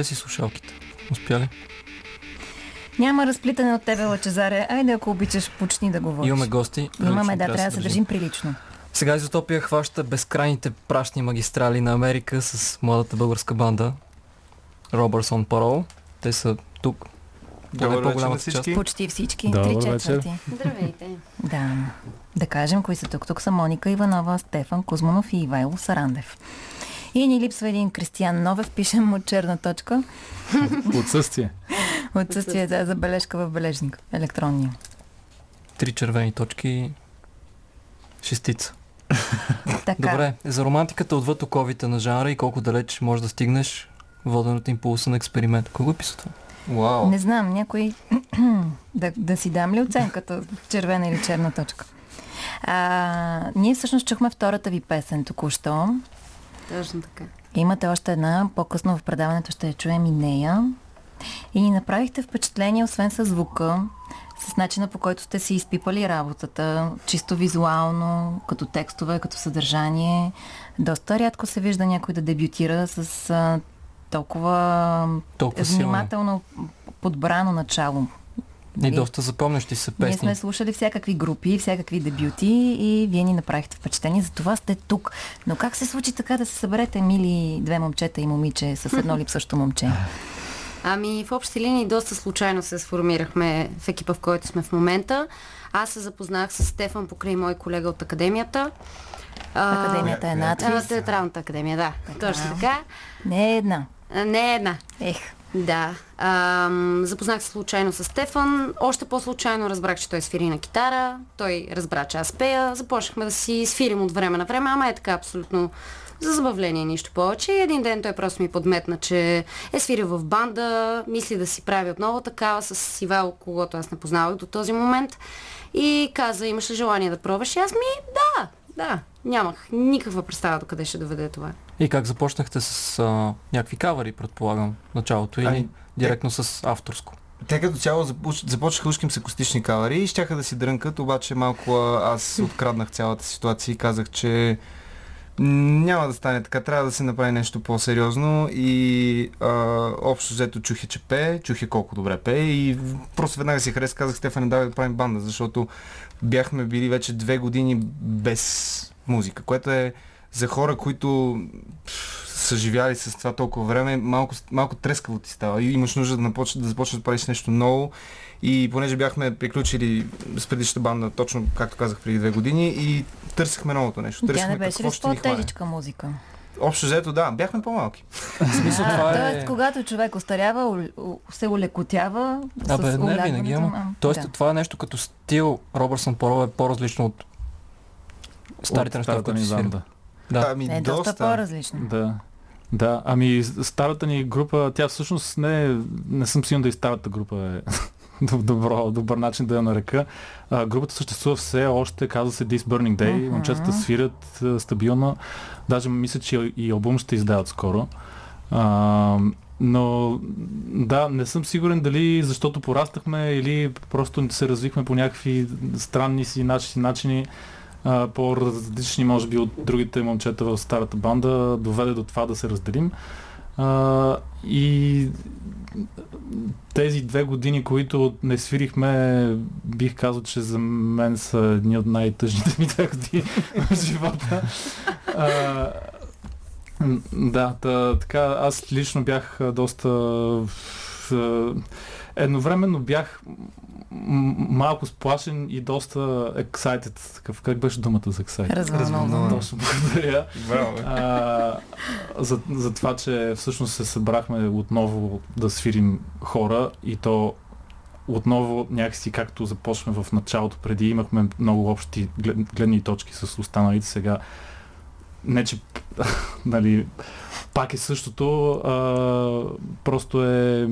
Ли си слушалките? Успя ли? Няма разплитане от тебе, Лачезаре. Айде, ако обичаш, почни да говориш. Имаме гости. Имаме, да, трябва да се държим прилично. Сега Изотопия хваща безкрайните прашни магистрали на Америка с младата българска банда Робърсон Парол. Те са тук. Добър вечер всички. Почти всички. Добър Три четвърти. Здравейте. Да. Да кажем кои са тук. Тук са Моника Иванова, Стефан Кузманов и Ивайло Сарандев. И ни липсва един Кристиян Новев, пишем му черна точка. Отсъствие. Отсъствие за забележка в бележник. Електронния. Три червени точки. Шестица. Така. Добре, за романтиката отвъд оковите на жанра и колко далеч можеш да стигнеш воден от импулса на експеримент. Кой го е писа това? Вау. Не знам, някой [CLEARS THROAT] да, да си дам ли оценката червена или черна точка. А, ние всъщност чухме втората ви песен току-що. Точно така. Имате още една, по-късно в предаването ще я чуем и нея. И ни направихте впечатление, освен с звука, с начина по който сте си изпипали работата, чисто визуално, като текстове, като съдържание. Доста рядко се вижда някой да дебютира с а, толкова Толкова силно. внимателно подбрано начало. И доста запомнящи Ние песни. сме слушали всякакви групи, всякакви дебюти и вие ни направихте впечатление, за това сте тук. Но как се случи така да се съберете, мили две момчета и момиче, с едно [LAUGHS] липсващо момче? Ами в общи линии доста случайно се сформирахме в екипа, в който сме в момента. Аз се запознах с Стефан покрай мой колега от академията. Академията е а, надвис. Театралната академия, да. Точно така. Не е една. Не е една. Ех. Да. Ам, запознах се случайно с Стефан. Още по-случайно разбрах, че той свири на китара. Той разбра, че аз пея. Започнахме да си свирим от време на време, ама е така абсолютно за забавление, нищо повече. И един ден той просто ми подметна, че е свирил в банда, мисли да си прави отново такава с Ивал, когото аз не познавах до този момент. И каза, имаш ли желание да пробваш? И аз ми, да, да. Нямах никаква представа до къде ще доведе това. И как започнахте с а, някакви кавари, предполагам, началото или Ами, директно с авторско? Те като цяло започ- започнаха ушким с акустични кавари и щяха да си дрънкат, обаче малко аз [LAUGHS] откраднах цялата ситуация и казах, че няма да стане така, трябва да се направи нещо по-сериозно и а, общо взето чухе, че пее, чухе колко добре пее и просто веднага си хареса, казах Стефан, давай да правим банда, защото бяхме били вече две години без музика, което е за хора, които пф, са живяли с това толкова време, малко, малко трескаво ти става и имаш нужда да, напоч... да започнеш да правиш нещо ново. И понеже бяхме приключили с предишната банда, точно както казах преди две години, и търсихме новото нещо. Тя Търсихме не беше ли с по-тежичка музика? Общо взето, да, бяхме по-малки. Смисъл, това Тоест, е... когато човек остарява, се улекотява с Абе, не винаги, на- ама. Тоест, да. това е нещо като стил Робърсън Парол е по-различно от старите неща, които си. Да. Ами, е доста, доста. по-различно. Да. Да, ами старата ни група, тя всъщност не, е- не съм сигурен да и старата група е [LAUGHS] доб- добро, добър начин да я нарека. А, групата съществува все още, казва се This Burning Day, Мгм. момчетата свирят а, стабилно. Даже мисля, че и албум ще издават скоро. А, но да, не съм сигурен дали защото пораснахме или просто се развихме по някакви странни си начини, начини по-различни, може би, от другите момчета в старата банда, доведе до това да се разделим. И тези две години, които не свирихме, бих казал, че за мен са едни от най-тъжните ми две години в живота. А, да, та, така, аз лично бях доста... Едновременно бях малко сплашен и доста excited. Такъв, как беше думата за excited? Развълнуван. Точно, благодаря. А, за, за това, че всъщност се събрахме отново да свирим хора и то отново някакси както започваме в началото, преди имахме много общи глед- гледни точки с останалите, сега не, че [LAUGHS] нали, пак е същото, а, просто е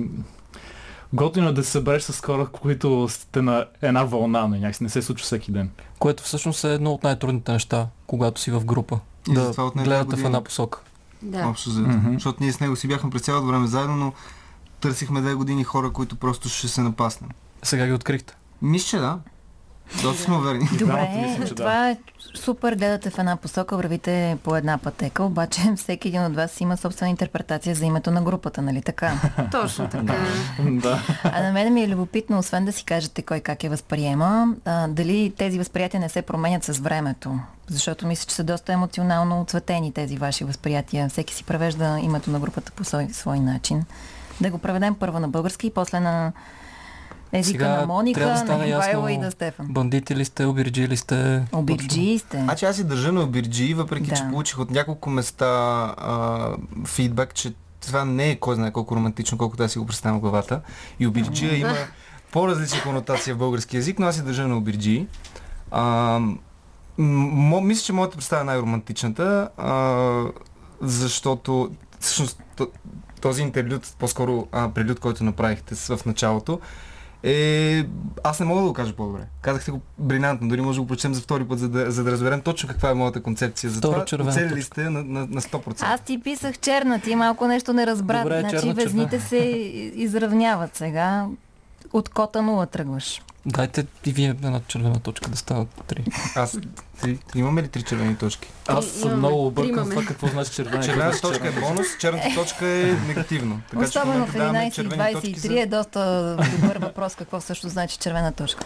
готино е да се събереш с хора, които сте на една вълна, не, някакси не се случва всеки ден. Което всъщност е едно от най-трудните неща, когато си в група. И да гледате в една посока. Да. Общо взето. Мгм. Защото ние с него си бяхме през цялото време заедно, но търсихме две години хора, които просто ще се напаснем. Сега ги открихте. Мисля, че да. Доста сме уверени. Добре, мисля, че да. това е супер, гледате в една посока, вървите по една пътека, обаче [LAUGHS] всеки един от вас има собствена интерпретация за името на групата, нали така? [LAUGHS] Точно така. да. А на мен ми е любопитно, освен да си кажете кой как я възприема, а, дали тези възприятия не се променят с времето. Защото мисля, че са доста емоционално оцветени тези ваши възприятия. Всеки си превежда името на групата по свой, свой начин. Да го преведем първо на български и после на езика Сега на Моника, трябва да на Ивайло и на Стефан. бандити ли сте, обирджи ли сте? Обирджи сте. Значи аз си държа на обирджи, въпреки Да. че получих от няколко места а, фидбек, че това не е кой знае колко романтично, колкото аз си го представям в главата. И обирджия има по-различна конотация в български язик, но аз си държа на обирджи. А, м- мисля, че моята представа е най-романтичната, а, защото всъщност този интерлюд, по-скоро а, прелюд, който направихте в началото, е... Аз не мога да го кажа по-добре. Казахте го брилянтно, дори може да го прочетем за втори път, за да, за да разберем точно каква е моята концепция. За Втора това оцелили сте на, на, на 100%. Аз ти писах черна, ти малко нещо не разбра. Добре, значи черна, везните се [LAUGHS] изравняват сега. От кота нула тръгваш. Дайте и вие една червена точка да стават три. Аз... Ти, имаме ли три червени точки? Аз съм имаме. много объркан с това какво значи червена. Червената точка е бонус, черната точка е негативно. Така че Особено в червени точки 11.23 за... е доста добър въпрос какво всъщност значи червена точка.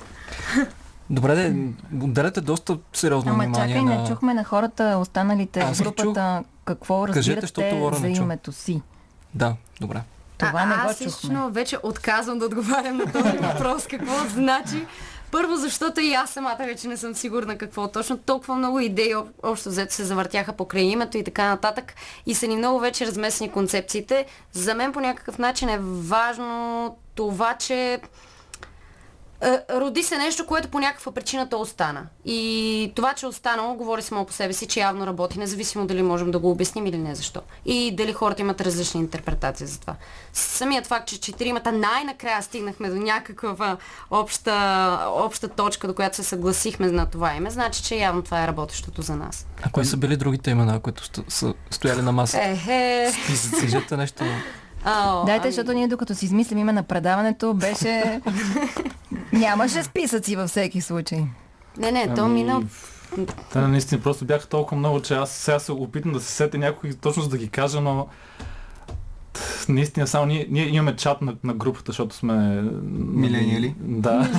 Добре, де, отделяте доста сериозно Ама внимание чакай, на... не чухме на хората, останалите в групата, какво Кажете, разбират защото те Лора за името си. Да, добре. Това а, не го аз чухме. лично вече отказвам да отговарям на този [LAUGHS] въпрос. Какво значи? Първо, защото и аз самата вече не съм сигурна какво точно. Толкова много идеи об- общо взето се завъртяха покрай името и така нататък. И са ни много вече размесени концепциите. За мен по някакъв начин е важно това, че роди се нещо, което по някаква причина то остана. И това, че е останало, говори само по себе си, че явно работи, независимо дали можем да го обясним или не защо. И дали хората имат различни интерпретации за това. Самият факт, че четиримата най-накрая стигнахме до някаква обща, обща точка, до която се съгласихме на това име, значи, че явно това е работещото за нас. А кои са били другите имена, които са стояли на масата? Ехе. Кажете нещо. Ао, Дайте, ами- защото ние докато си измислим име на предаването, беше... [LAUGHS] Нямаше списъци във всеки случай. Не, не, то Ами, мина... Да, наистина, просто бяха толкова много, че аз сега се опитам да се сетя някой точно за да ги кажа, но наистина само ние, ние имаме чат на, на групата, защото сме... Милениали. Да.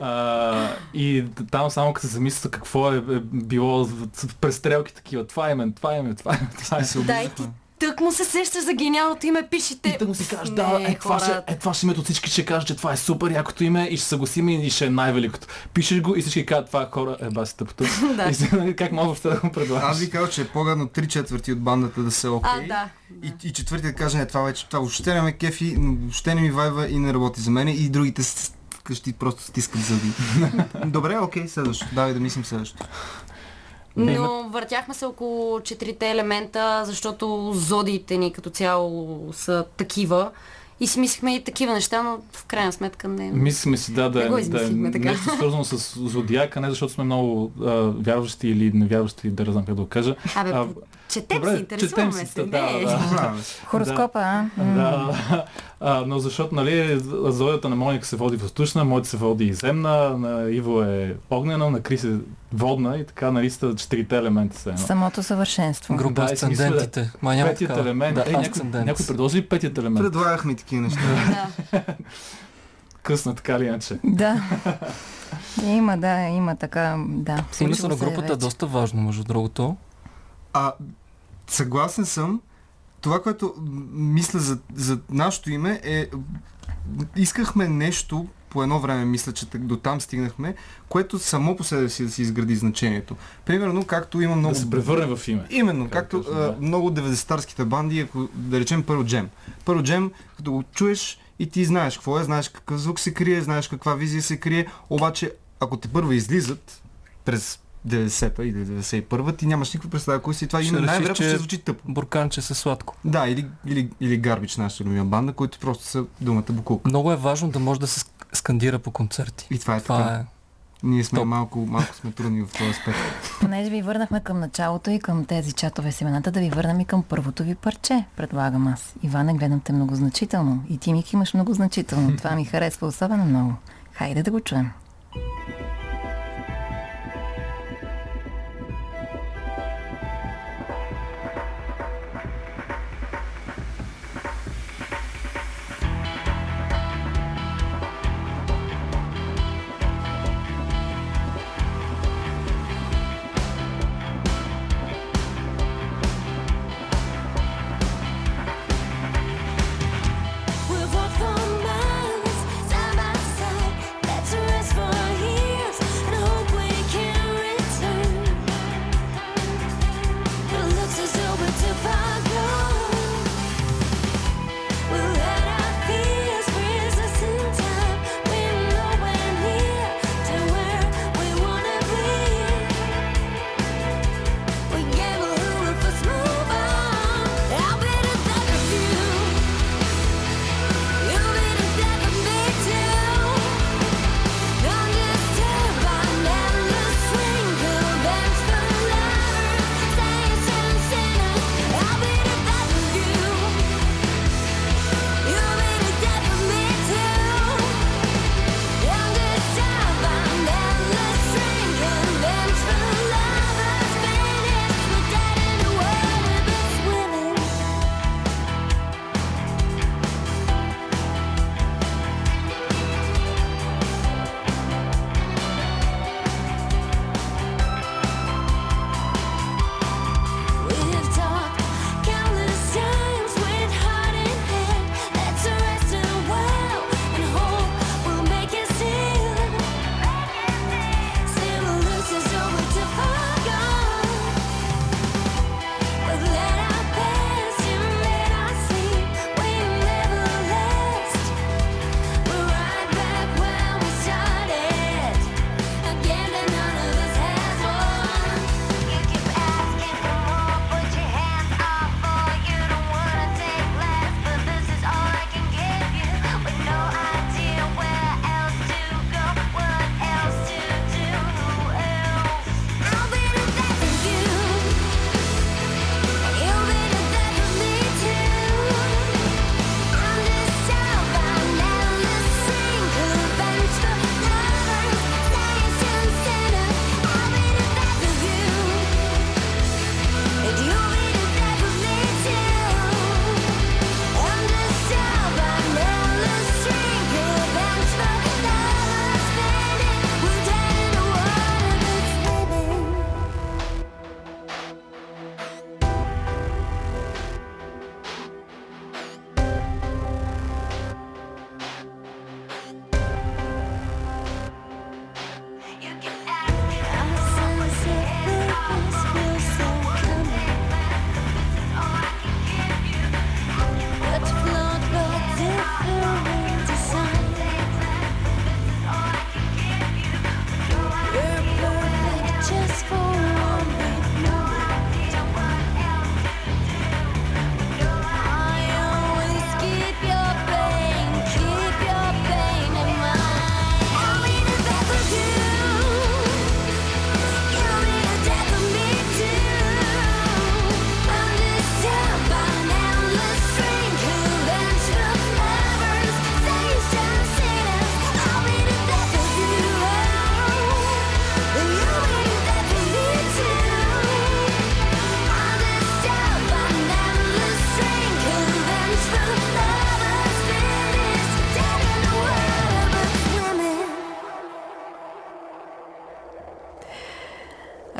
[LAUGHS] а, и там само като се замисля какво е, е било в- престрелки такива. Това е име, това е име, това е име, това е име. Дай ти тък му се сещаш за гениалното име, пишете. И да му си кажеш, Не, да, е, това ще, е, това ще името всички ще кажат, че това е супер якото име и ще съгласим и ще е най-великото. Пишеш го и всички казват, това е хора, е баси тъпото. [LAUGHS] Да. И сега, как мога въобще да го предлагаш? Аз ви казвам, че е по-гадно три четвърти от бандата да са окей. А, да. И, и четвъртият да каже, не, това вече, това въобще не ме кефи, но въобще не ми вайва и не работи за мен. И другите вкъщи просто стискат зъби. [LAUGHS] Добре, окей, следващо. Давай да мислим следващо. Но въртяхме се около четирите елемента, защото зодиите ни като цяло са такива. И си мислихме и такива неща, но в крайна сметка не. Мислиме си, да, да, Не е, да е измислихме така. нещо свързано с зодиака, не защото сме много а, вярващи или невярващи, да не знам как да го кажа. Абе, А, четем добре, се, интересуваме четем се. да, не. да. Хороскопа, а? Да, а, но защото, нали, зодията на Моника се води въздушна, моята се води и земна, на Иво е огнена, на Крис е водна и така, нали, са четирите елемента се едно. Самото съвършенство. Група Да, асцендентите. Ма няма Петият такава. елемент. Да, Е, някой, някой предложи ли петият елемент? Предлагахме такива неща. Да. Късна, така или иначе. Да. Има, да, има така, да. Името на групата е доста важно, между другото. А, съгласен съм. Това, което мисля за, за нашето име е... Искахме нещо, по едно време мисля, че до там стигнахме, което само по себе си да си изгради значението. Примерно, както има много... Да се превърне в име. Именно, Как както точно, а, да. много 90-тарските банди, ако да речем първо джем. Първо джем, като го чуеш и ти знаеш какво е, знаеш какъв звук се крие, знаеш каква визия се крие, обаче ако те първо излизат през 90-та или 91-та, ти нямаш никаква представа кой си. Това Ще име най-вероятно ще звучи тъпо. Бурканче се сладко. Да, или, или, или Гарбич, нашата любима банда, които просто са думата Букук. Много е важно да може да се ск- скандира по концерти. И това е Това така. е. Ние сме Топ. малко, малко сме трудни в този аспект. [LAUGHS] Понеже ви върнахме към началото и към тези чатове с имената, да ви върнем и към първото ви парче, предлагам аз. Иване, гледам те много значително. И ти, Мик, имаш много значително. Това ми харесва особено много. Хайде да го чуем.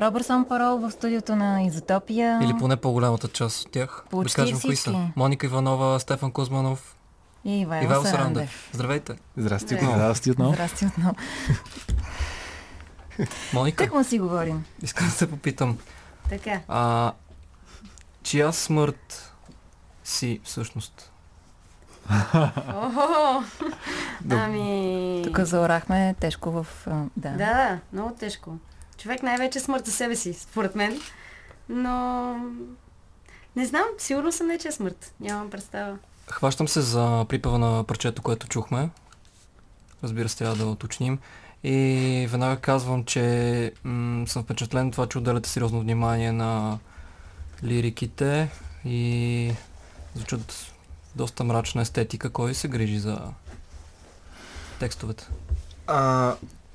Робърсон Парол в студиото на Изотопия. Или поне по-голямата част от тях. Почти да кажем кои всички. са. Моника Иванова, Стефан Кузманов, И Ивайло, Ивайло Сарандев. Сарандев. Здравейте. Здрасти отново. Здрасти отново. Здрасти отново. [LAUGHS] Моника, Так му си говорим. искам да се попитам. Така. А, чия смърт си всъщност? [LAUGHS] Ами... Тук заорахме тежко в... Да, да, много тежко. Човек най-вече смърт за себе си, според мен. Но... Не знам, сигурно съм нечия смърт. Нямам представа. Хващам се за припева на парчето, което чухме. Разбира се, трябва да уточним. И веднага казвам, че м- съм впечатлен от това, че отделяте сериозно внимание на лириките и звучат доста мрачна естетика. Кой се грижи за текстовете? А,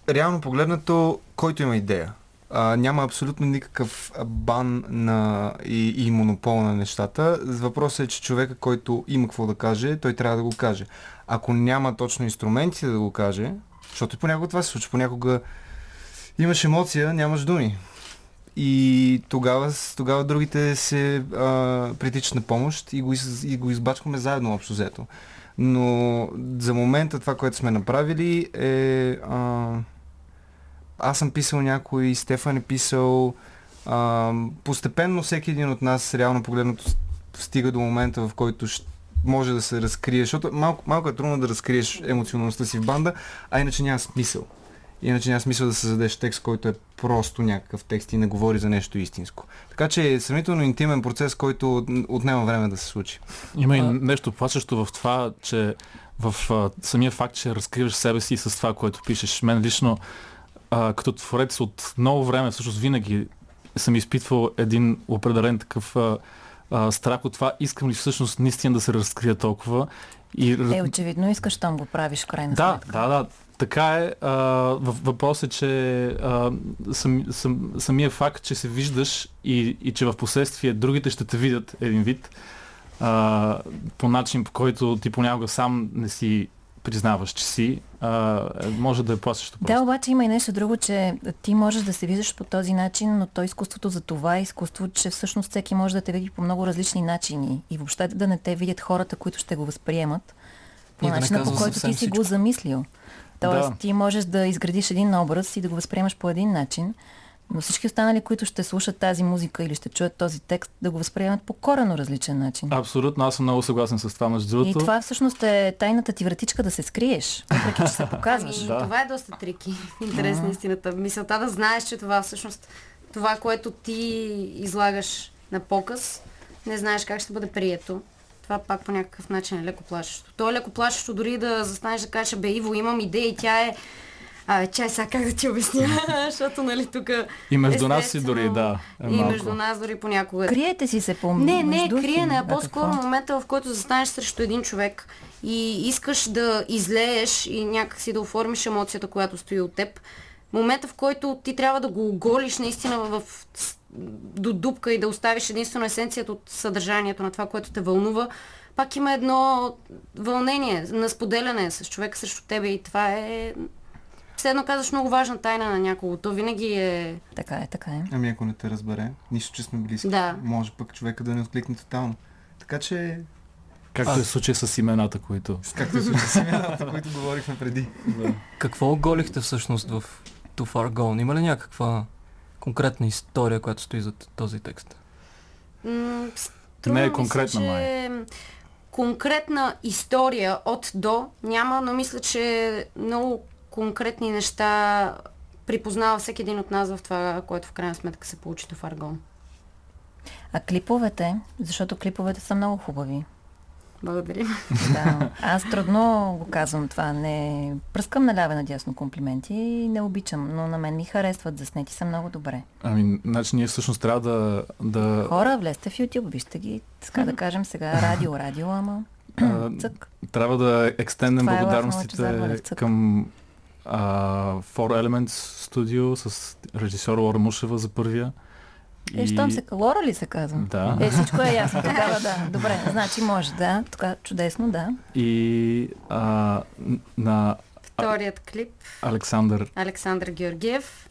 реално погледнато, който има идея. А, няма абсолютно никакъв бан на, и, и монопол на нещата. Въпросът е, че човека, който има какво да каже, той трябва да го каже. Ако няма точно инструментите да го каже, защото и понякога това се случва, понякога имаш емоция, нямаш думи. И тогава, тогава другите се притичат на помощ и го, из, и го избачкаме заедно общо взето. Но за момента това, което сме направили е... А, аз съм писал някой, Стефан е писал. А, постепенно всеки един от нас, реално погледнато, стига до момента, в който може да се разкрие, защото малко, малко е трудно да разкриеш емоционалността си в банда, а иначе няма смисъл. Иначе няма смисъл да създадеш текст, който е просто някакъв текст и не говори за нещо истинско. Така че е сравнително интимен процес, който от- отнема време да се случи. Има и нещо плачещо в това, че в а, самия факт, че разкриваш себе си с това, което пишеш. Мен лично, а, като творец от много време, всъщност винаги съм изпитвал един определен такъв а, а, страх от това, искам ли всъщност наистина да се разкрия толкова. И, Е, очевидно искаш, щом го правиш в крайна да, сметка. да, да. Така е. А, във- въпрос е, че а, сам, сам, самия факт, че се виждаш и, и че в последствие другите ще те видят един вид а, по начин, по който ти понякога сам не си признаваш, че си, а, може да е плашещо. Да, обаче има и нещо друго, че ти можеш да се виждаш по този начин, но то изкуството за това е изкуство, че всъщност всеки може да те види по много различни начини и въобще да не те видят хората, които ще го възприемат по И да начина, по казва който ти си всичко. го замислил. Тоест, Да. ти можеш да изградиш един образ и да го възприемаш по един начин, но всички останали, които ще слушат тази музика или ще чуят този текст, да го възприемат по корено различен начин. Абсолютно, аз съм много съгласен с това, между И другото. това всъщност е тайната ти вратичка да се скриеш, въпреки че се [LAUGHS] показваш. Ами, Да. това е доста трики. [LAUGHS] Интерес на истината. Мисълта да знаеш, че това всъщност, това, което ти излагаш на показ, не знаеш как ще бъде прието. Това пак по някакъв начин е леко плашещо. То е леко плашещо дори да застанеш да кажеш, бе, Иво, имам идея и тя е... А, чай сега как да ти обясня, [LAUGHS] защото нали тук... И между нас си дори, да, е И малко. между нас дори понякога Криете си се по не, не, криене, а по-скоро момента, в който застанеш срещу един човек и искаш да излееш и някакси да оформиш емоцията, която стои от теб. Момента, в който ти трябва да го оголиш наистина в, до дупка и да оставиш единствено есенцията от съдържанието на това, което те вълнува, пак има едно вълнение на споделяне с човека срещу тебе и това е... Все едно казваш много важна тайна на някого. То винаги е... Така е, така е. Ами ако не те разбере, нищо, че сме близки. Да. Може пък човека да не откликне тотално. Така че, Както е случай с имената, които... както се случи с имената, които говорихме преди. Какво оголихте всъщност в Too Far Gone? Има ли някаква конкретна история, която стои за този текст? М, Не е конкретна, че Конкретна история от до няма, но мисля, че много конкретни неща припознава всеки един от нас в това, което в крайна сметка се получи в Аргон. А клиповете, защото клиповете са много хубави. Благодарим. Да. Аз трудно го казвам това. Не пръскам наляво надясно комплименти и не обичам, но на мен ми харесват. Заснети са много добре. Ами, значи ние всъщност трябва да... да Хора, влезте в YouTube, вижте ги, така да кажем сега, радио, радио, ама цък. трябва да екстендем е благодарностите Валевцък. към а, Four Elements Studio с режисьор Лора Мушева за първия. Е, щом се Лора ли се казва? Да. Е, всичко е ясно. [LAUGHS] Тогава да. Добре, значи може, да. Така, чудесно, да. И а, на Вторият клип Александър Александър Георгиев.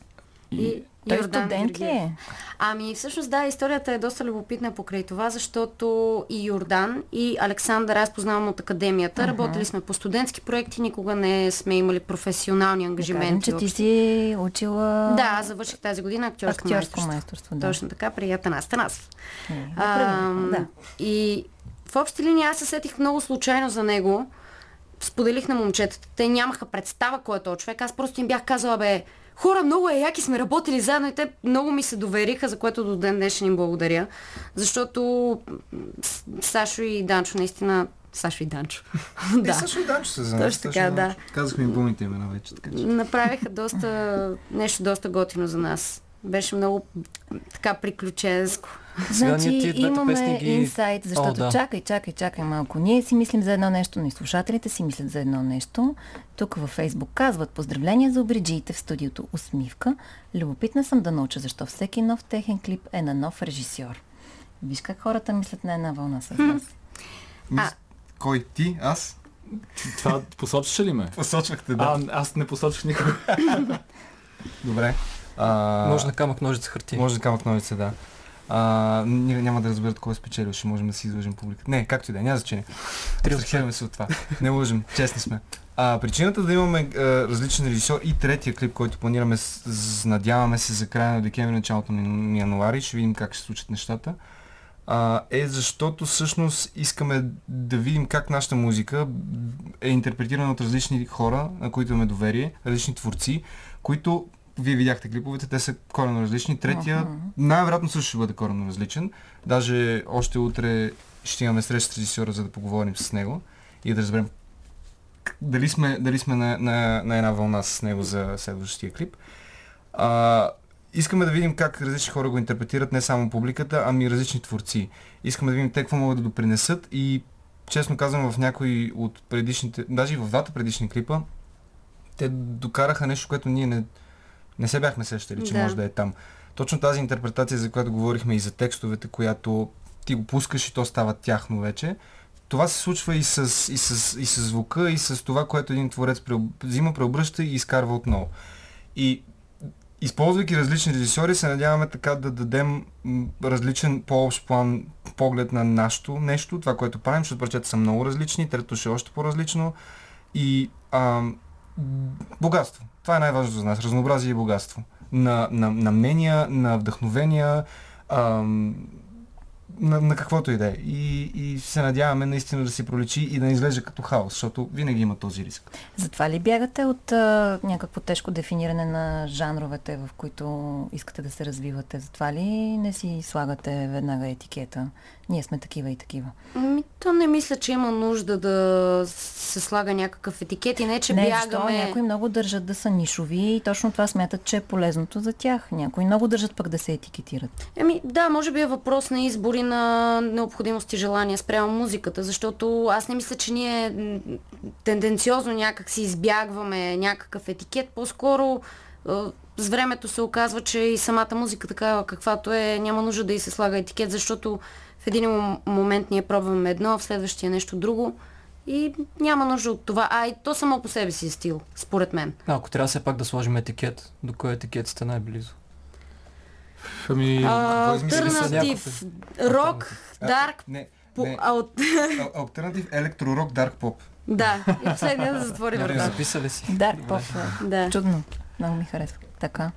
И, Той Йордан студент ли е? Ами всъщност да, историята е доста любопитна покрай това, защото и Йордан, и Александър, аз познавам от академията, Мгм. работили сме по студентски проекти, никога не сме имали професионални Да ангажименти. че ти си учила Да, завърших тази година актьорско, актьорско майсторство. майсторство. Да. Точно така, при Атанас Танасов. Е, да. И в общи линии аз се сетих много случайно за него. Споделих на момчетата. Те нямаха представа кой е този човек. Аз просто им бях казала, бе, хора, много е яки, сме работили заедно и те много ми се довериха, за което до ден днешен им благодаря. Защото Сашо и Данчо наистина... Сашо и Данчо. [LAUGHS] Да. да. Е, също и Данчо се нас. Точно така, да. Казахме им пълните имена вече. Така, че. Направиха доста, нещо доста готино за нас. Беше много така приключенско. Значи имаме ги- инсайт, защото О, да. чакай, чакай, чакай малко. Ние си мислим за едно нещо, но и слушателите си мислят за едно нещо. Тук във Фейсбук казват поздравления за обриджиите в студиото Усмивка. Любопитна съм да науча защо всеки нов техен клип е на нов режисьор. Виж как хората мислят на една вълна с вас. Мис... Кой? Ти? Аз? Това посочваше ли ме? Посочвахте, да. А, аз не посочих никога. [LAUGHS] Добре. А... Може на камък, ножица, хартия. Може да камък ножица, да. А, ня- няма да разберат кой е спечелил, ще можем да си излъжем публиката. Не, както и да е, няма значение. Абстрахираме се от това. Не лъжим, честни сме. А, причината да имаме а, различен режисьор и третия клип, който планираме, с, надяваме се за края на декември, началото на, на януари, ще видим как ще случат нещата, а, е защото всъщност искаме да видим как нашата музика е интерпретирана от различни хора, на които имаме доверие, различни творци, които вие видяхте клиповете, те са коренно различни. Третия Мгм. най-вероятно също ще бъде коренно различен. Даже още утре ще имаме среща с режисьора, за да поговорим с него и да разберем дали сме, дали сме на, на, на една вълна с него за следващия клип. А, искаме да видим как различни хора го интерпретират, не само публиката, ами и различни творци. Искаме да видим те какво могат да допринесат и честно казвам в някои от предишните, даже и в двата предишни клипа, те докараха нещо, което ние не, не се бяхме сещали, че Да. може да е там. Точно тази интерпретация, за която говорихме и за текстовете, която ти го пускаш и то става тяхно вече, това се случва и с, и с, и с звука, и с това, което един творец взима, преобръща и изкарва отново. И използвайки различни режисьори, се надяваме така да дадем различен по-общ план поглед на нашето нещо, това, което правим, защото парчета са много различни, третото ще е още по-различно и ам, богатство. Това е най-важното за нас. Разнообразие и богатство. На, на, на мнения, на вдъхновения, ам, на, на каквото и да е. И, и се надяваме наистина да си проличи и да не изглежда като хаос, защото винаги има този риск. Затова ли бягате от а, някакво тежко дефиниране на жанровете, в които искате да се развивате? Затова ли не си слагате веднага етикета? Ние сме такива и такива. Ми, то не мисля, че има нужда да се слага някакъв етикет и не, че не, бягаме... защо? Някои много държат да са нишови и точно това смятат, че е полезното за тях. Някои много държат пък да се етикетират. Еми, да, може би е въпрос на избори на необходимост и желание спрямо музиката, защото аз не мисля, че ние тенденциозно някак си избягваме някакъв етикет. По-скоро с времето се оказва, че и самата музика такава каквато е, няма нужда да й се слага етикет, защото в един момент ние пробваме едно, в следващия нещо друго. И няма нужда от това. А и то само по себе си е стил, според мен. А, ако трябва все пак да сложим етикет, до кой етикет сте най-близо? Ами, Альтернатив, рок, дарк, Альтернатив електророк, дарк поп. да, и последния да затвори Добре, врата. записали си. Дарк поп. Да. Чудно. Много ми харесва. Така.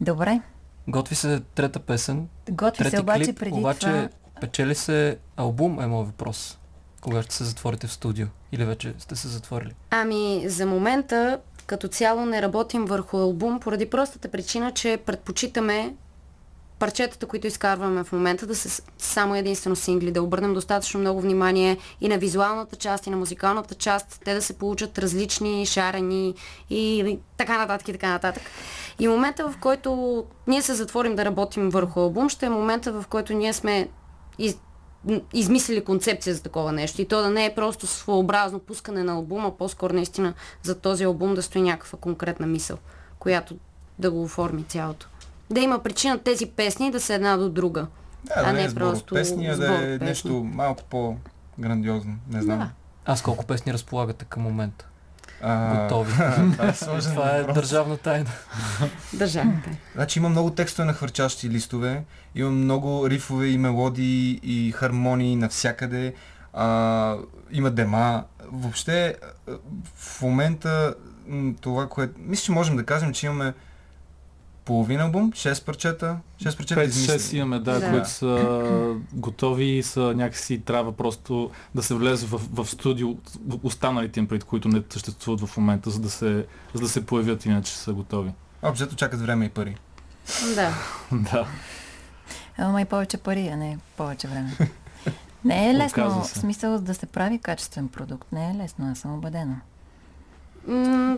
Добре. Готви се трета песен. Готви Трети се обаче клип, преди обаче това. печели се албум е моят въпрос. Кога ще се затворите в студио? Или вече сте се затворили? Ами, за момента като цяло не работим върху албум, поради простата причина, че предпочитаме парчетата, които изкарваме в момента, да са само единствено сингли, да обърнем достатъчно много внимание и на визуалната част, и на музикалната част, те да се получат различни, шарени и, така нататък и така нататък. И момента, в който ние се затворим да работим върху албум, ще е момента, в който ние сме из, измислили концепция за такова нещо. И то да не е просто своеобразно пускане на албума, по-скоро наистина за този албум да стои някаква конкретна мисъл, която да го оформи цялото. Да има причина тези песни да са една до друга. Да, а да не не е сбор просто песни, а сбор да е песни. нещо малко по-грандиозно. Не знам. Да. Аз колко песни разполагате към момента? А, Готови. [LAUGHS] това е сложен [LAUGHS] Това е държавна тайна. [LAUGHS] Държавната. Значи има много текстове на хвърчащи листове, има много рифове и мелодии и хармонии навсякъде, а, има дема. Въобще в момента това, което... Мисля, че можем да кажем, че имаме половин албум, 6 парчета, 6 парчета 5-6 измислени. имаме, да, Да. които са готови и са някакси трябва просто да се влезе в, в студио останалите им, пред които не съществуват в момента, за да се, за да се появят, иначе са готови. Общо чакат време и пари. Да. [LAUGHS] да. Ама и повече пари, а не повече време. Не е лесно, в смисъл да се прави качествен продукт. Не е лесно, аз съм убедена.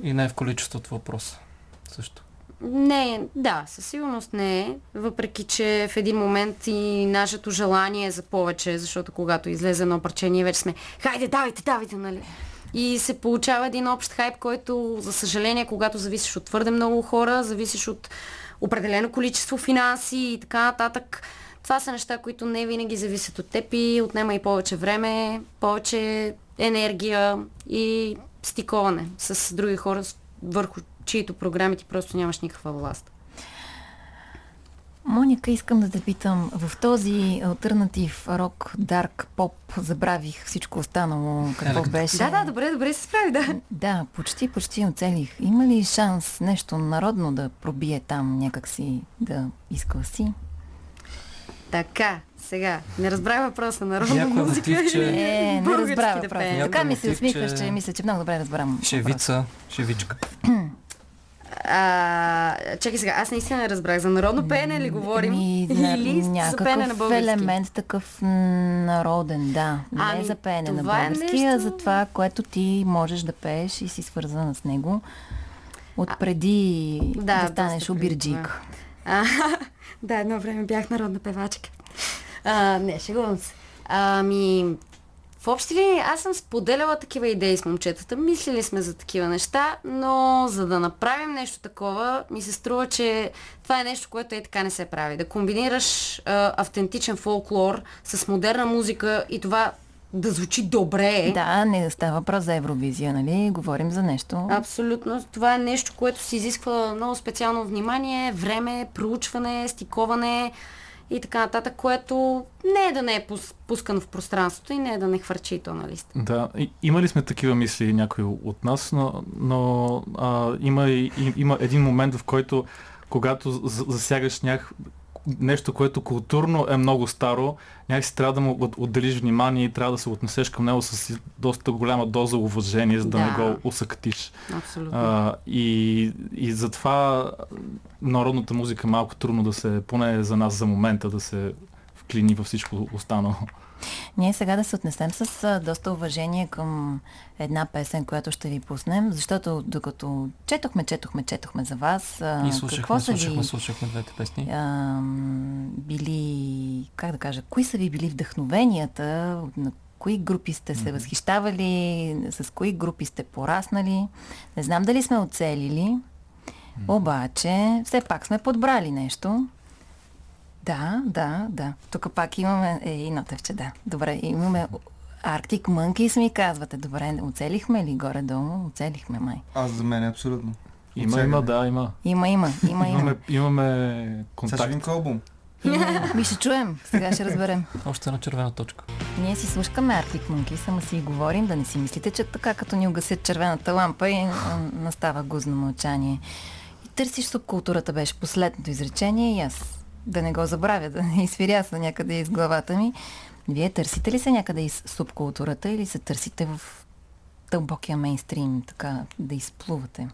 И не е в количеството въпроса. Също. Не, да, със сигурност не е. Въпреки, че в един момент и нашето желание е за повече, защото когато излезе едно парче, вече сме хайде, давайте, давайте, нали? И се получава един общ хайп, който, за съжаление, когато зависиш от твърде много хора, зависиш от определено количество финанси и така нататък. Това са неща, които не винаги зависят от теб и отнема и повече време, повече енергия и стиковане с други хора, върху чието програми ти просто нямаш никаква власт. Моника, искам да те питам, в този альтернатив рок, дарк, поп, забравих всичко останало, какво беше? Да, да, добре, добре се справи, да. Да, почти, почти оцелих. Има ли шанс нещо народно да пробие там някакси, да изкласи? Така, сега, не разбрах въпроса. Народна Някой музика мотивче. или Е, не разбра да въпроса. Така ми се усмихваш, че мисля, че много добре разбрам. въпроса. Шевица, шевичка. [CLEARS THROAT] А, чакай сега, аз наистина не разбрах. За народно пеене ли говорим? Ми, Или за някакъв пеене на български? елемент такъв народен, да. Не Ами, за пеене на е български, а нещо- за това, което ти можеш да пееш и си свързана с него. От преди да, да, станеш обирджик. А, [LAUGHS] да, едно време бях народна певачка. А, не, шегувам се. Ами, в общи линии аз съм споделяла такива идеи с момчетата. Мислили сме за такива неща, но за да направим нещо такова, ми се струва, че това е нещо, което е така не се прави. Да комбинираш а, автентичен фолклор с модерна музика и това да звучи добре. Да, не става въпрос за Евровизия, нали? Говорим за нещо. Абсолютно. Това е нещо, което си изисква много специално внимание, време, проучване, стиковане и така нататък, което не е да не е пус- пускано в пространството и не е да не хвърчи то на листа. Да, и- имали сме такива мисли някои от нас, но, но а, има, и, и- има един момент, в който когато засягаш нях, нещо, което културно е много старо, някакси трябва да му от- отделиш внимание и трябва да се отнесеш към него с доста голяма доза уважение, за да, Да. не го усъктиш. Абсолютно. А, и, и затова народната музика е малко трудно да се, поне за нас за момента, да се вклини във всичко останало. Ние сега да се отнесем с а, доста уважение към една песен, която ще ви пуснем, защото докато четохме, четохме, четохме за вас, а, И слушахме, какво са слушахме, ви слушахме двете песни. ам, били, как да кажа, кои са ви били вдъхновенията, на кои групи сте се възхищавали, с кои групи сте пораснали. Не знам дали сме оцелили, обаче все пак сме подбрали нещо. Да, да, да. Тук пак имаме... Е, и нотевче, да. Добре, имаме Arctic Monkeys ми казвате. Добре, оцелихме ли горе-долу? Оцелихме май. Аз за мен е абсолютно. Има, има, да, има. Има, има, има, има. Имаме, имаме Сега ще контакт. кой албум. Ми ще чуем. Сега ще разберем. Още една червена точка. Ние си слушкаме Arctic Monkeys, ама си говорим, да не си мислите, че така като ни угасят червената лампа и настава гузно мълчание. И търсиш субкултурата беше последното изречение и аз да не го забравя, да не изфиряса някъде из главата ми. Вие търсите ли се някъде из субкултурата или се търсите в дълбокия мейнстрим, така да изплувате?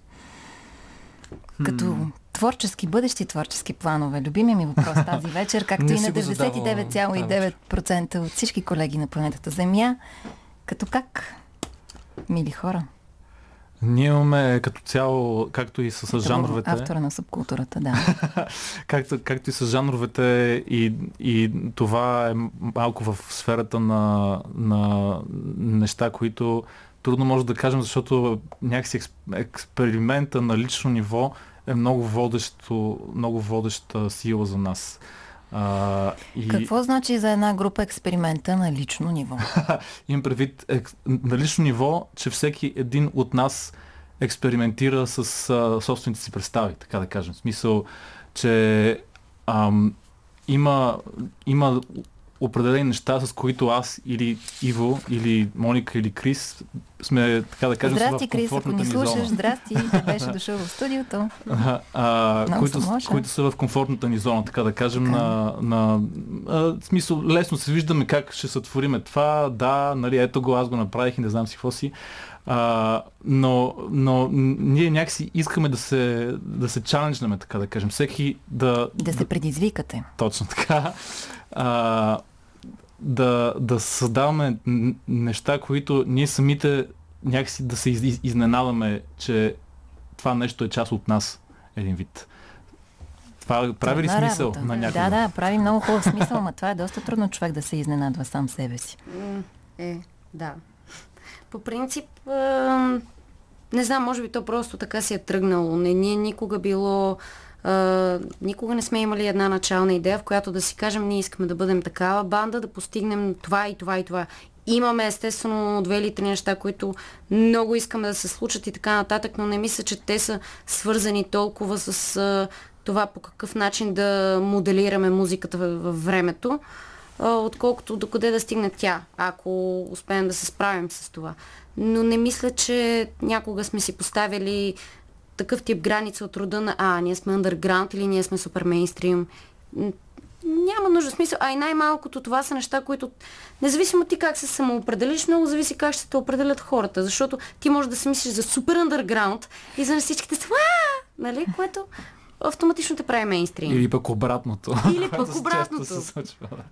Като творчески, бъдещи творчески планове. Любимия ми въпрос [LAUGHS] тази вечер, както и на го задавал тази 99,9% от всички колеги на планетата Земя. Като как, мили хора? Ние имаме като цяло, както и с, Като жанровете, Автора на субкултурата, да. [LAUGHS] както, както и с жанровете и, и това е малко в сферата на, на неща, които трудно може да кажем, защото някакси експ, експеримента на лично ниво е много водещо, много водеща сила за нас. А, и... Какво значи за една група експеримента на лично ниво? [LAUGHS] Имам предвид ек, на лично ниво, че всеки един от нас експериментира с а, собствените си представи, така да кажем. В смисъл, че ам, има, има определени неща, с които аз или Иво, или Моника, или Крис сме, така да кажем, Здрасти, в Крис, ако ни слушаш, зона. здрасти, ти [LAUGHS] беше дошъл в студиото. А, а, Много които, които са в комфортната ни зона, така да кажем, Така. на, на а, смисъл, лесно се виждаме как ще сътвориме това, да, нали, ето го, аз го направих и не знам си какво си. А, но, но ние някакси искаме да се, да се чаленджнаме, така да кажем. Всеки да, Да се предизвикате. точно така. А, да, да създаваме неща, които ние самите някакси да се из, из- изненадаме, че това нещо е част от нас, един вид. Това прави ли смисъл работа. на някого? Да, да, прави много хубав смисъл, но това е доста трудно човек да се изненадва сам себе си. Е, да. По принцип, не знам, може би то просто така си е тръгнало. Не, ние никога било, а, никога не сме имали една начална идея, в която да си кажем, ние искаме да бъдем такава банда, да постигнем това и това и това. Имаме естествено две или три неща, които много искаме да се случат и така нататък, но не мисля, че те са свързани толкова с а, това по какъв начин да моделираме музиката във, времето а, отколкото докъде да стигне тя, ако успеем да се справим с това. Но не мисля, че някога сме си поставили такъв тип граница от рода на а, ние сме underground или ние сме супер мейнстрим. Няма нужда смисъл, а и най-малкото това са неща, които независимо ти как се самоопределиш, много зависи как ще те определят хората, защото ти можеш да си мислиш за супер underground и за всичките са нали, което автоматично те прави мейнстрим. Или пък обратното. Или пък [LAUGHS] обратното.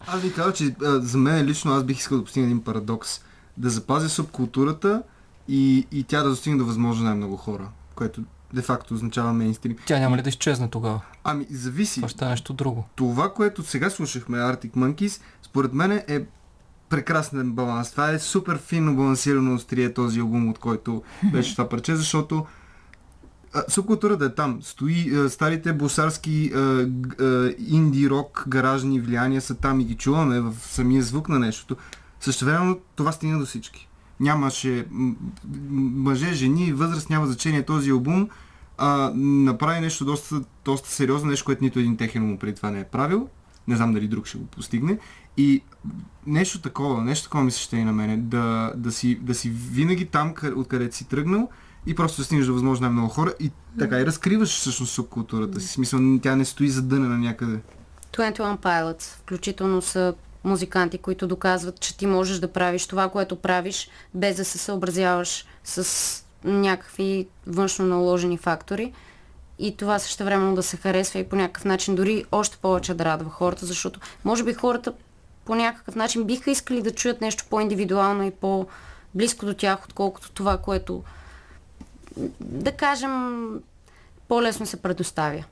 Аз ви казвам, че а, за мен лично аз бих искал да постигна един парадокс. Да запазя субкултурата и, и тя да достигне до възможно най-много хора, което де-факто означава мейнстрим. Тя няма ли да изчезне тогава? Ами, зависи. Това ще е нещо друго. Това, което сега слушахме, Arctic Monkeys, според мен е прекрасен баланс. Това е супер финно балансирано острие този албум, от който беше това парче, защото субкултурата е там. Стои а, старите босарски инди рок гаражни влияния са там и ги чуваме в самия звук на нещото. Същевременно това стигна до всички. Нямаше мъже, жени, възраст, няма значение. Този албум а, направи нещо доста, доста сериозно, нещо, което нито един техен му преди това не е правил. Не знам дали друг ще го постигне. И нещо такова, нещо такова ми се ще и на мене, да, да, си, да си винаги там, къ- откъдето си тръгнал и просто стигнеш до възможно най-много хора и така и разкриваш всъщност субкултурата си. Смисъл, тя не стои задънена някъде. 21 Pilots, включително са музиканти, които доказват, че ти можеш да правиш това, което правиш, без да се съобразяваш с някакви външно наложени фактори. И това също времено да се харесва и по някакъв начин дори още повече да радва хората, защото може би хората по някакъв начин биха искали да чуят нещо по-индивидуално и по-близко до тях, отколкото това, което да кажем по-лесно се предоставя.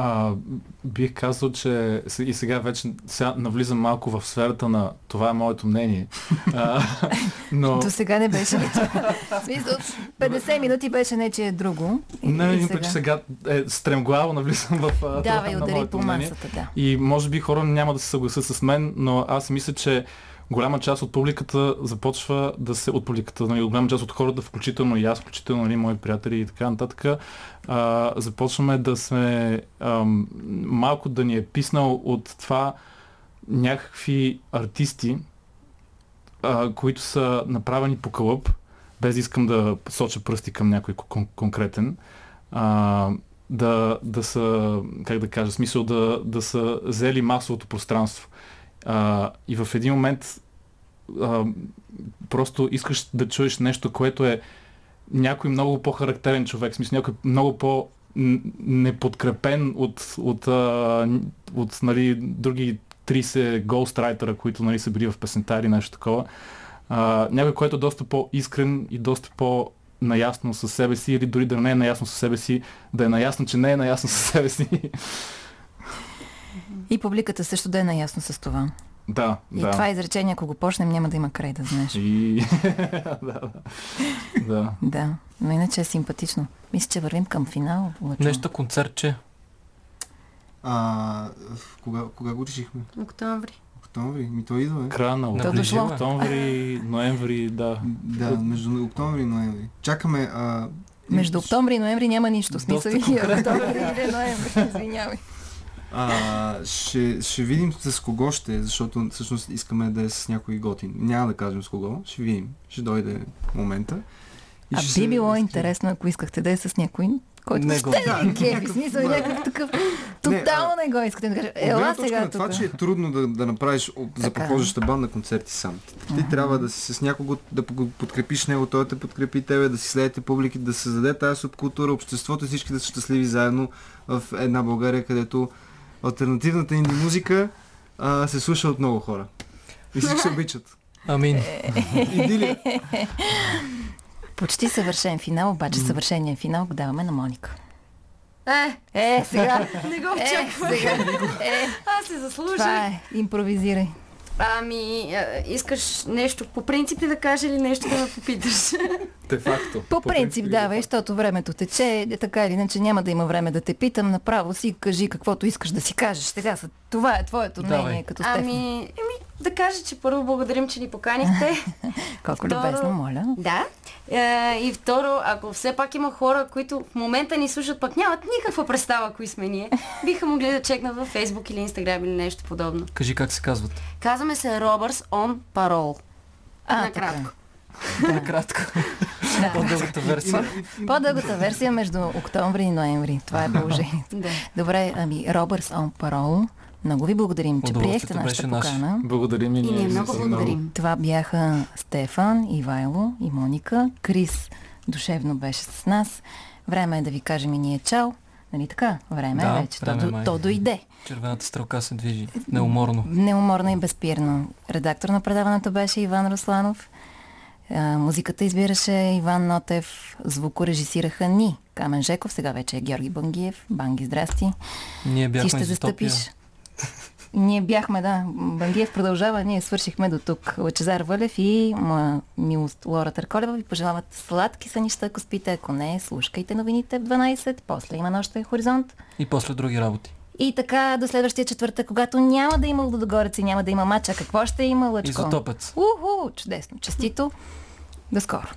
А, бих казал, че и сега вече сега навлизам малко в сферата на това е моето мнение. А, [LAUGHS] но До сега не беше смисъл, 50 минути беше нечие друго. И, не, и имам че сега е, стремглаво навлизам в а, това Давай, на моето по мнение. масата, да. И може би хора няма да се съгласят с мен, но аз мисля, че голяма част от публиката започва да се, от публиката, нали, от голяма част от хората, включително и аз, включително нали, мои приятели и така нататък, а, започваме да сме ам, малко да ни е писнал от това някакви артисти, а, които са направени по кълъп, без искам да соча пръсти към някой кон- конкретен, а, да, да са, как да кажа, смисъл да, да са взели масовото пространство. А, и в един момент а, просто искаш да чуеш нещо, което е някой много по-характерен човек, в смисъл някой много по неподкрепен от, от, а, от нали, други 30 голстрайтера, които нали, са били в песента или нещо такова. А, някой, който е доста по-искрен и доста по- наясно със себе си или дори да не е наясно със себе си, да е наясно, че не е наясно със себе си. [LAUGHS] И публиката също да е наясно с това. да, И да. това изречение, ако го почнем, няма да има край, да знаеш. И... [LAUGHS] да, да. да. Да, но иначе е симпатично. Мисля, че вървим към финал. Лъчо. Нещо концертче. А, кога, кога го решихме? Октомври. Октомври? Ми той идва, е. Края на То дошло. октомври, ноември, да. Да, между октомври и ноември. Чакаме а, Между октомври и ноември няма нищо. Смисъл и октомври или ноември. Извинявай. А, ще, ще видим с кого ще, защото всъщност искаме да е с някой готин. Няма да кажем с кого, ще видим. Ще дойде момента. И А ще би се било разкрием. интересно, ако искахте да е с някой, който Не ще го- да. В смисъл някакъв такъв. Тотално не го искате да кажа. Ела точка сега на това, тук. че е трудно да, да направиш от- за Така. прохождаща банда концерти сам. Ти трябва да си с някого, да подкрепиш него, той да те подкрепи тебе, да си следите публики, да създаде тази субкултура, обществото и всички да са щастливи заедно в една България, където альтернативната инди музика а, се слуша от много хора. И всички се обичат. Амин. Е. Идилия. Почти съвършен финал, обаче съвършения финал го даваме на Моника. Е, Е, сега. [LAUGHS] не го Е, очаквах. сега. Е, Аз се заслужих. това е. Импровизирай. Ами, а, искаш нещо по принцип да кажа или нещо да ме попиташ? [LAUGHS] Де факто. По принцип давай, защото времето тече, е, така или иначе няма да има време да те питам, направо си кажи каквото искаш да си кажеш. Сега са- това е твоето Давай. мнение като Стефан. Ами, еми, да кажа, че първо благодарим, че ни поканихте. [LAUGHS] Колко второ- любезно, моля. Да. Е, и второ, ако все пак има хора, които в момента ни слушат, пък нямат никаква представа кои сме ние, биха могли да чекнат във Facebook или Instagram или нещо подобно. Кажи как се казват. Казваме се Robbers on Parole. А, Накратко. Накратко. По-дългата версия. По-дългата версия между октомври и ноември. Това е положението. Да. Добре, ами Робърс он Парол. Много ви благодарим, че приехте нашата покана. Благодарим и И ние много благодарим. Това бяха Стефан, Ивайло и Моника. Крис душевно беше с нас. Време е да ви кажем и ние чао. Нали така? Време Да, е вече. То, време до- май. то дойде. Червената стрелка се движи неуморно. Неуморно и безпирно. Редактор на предаването беше Иван Русланов. А, музиката избираше Иван Нотев. Звукорежисираха ни. Камен Жеков, сега вече е Георги Бангиев. Банги, здрасти. Ние Ти бяхме ще изотопия. застъпиш. Ние бяхме, да. Бангиев продължава, ние свършихме до тук. Лачезар Вълев и моя милост Лора Търколева ви пожелават сладки сънища, ако спите. Ако не, слушкайте новините в 12. После има нощен хоризонт. И после други работи. И така до следващия четвъртък, когато няма да има Лудогорец и няма да има матча. Какво ще има, Лъчко? Изотопец. Уху, чудесно. Честито. До скоро.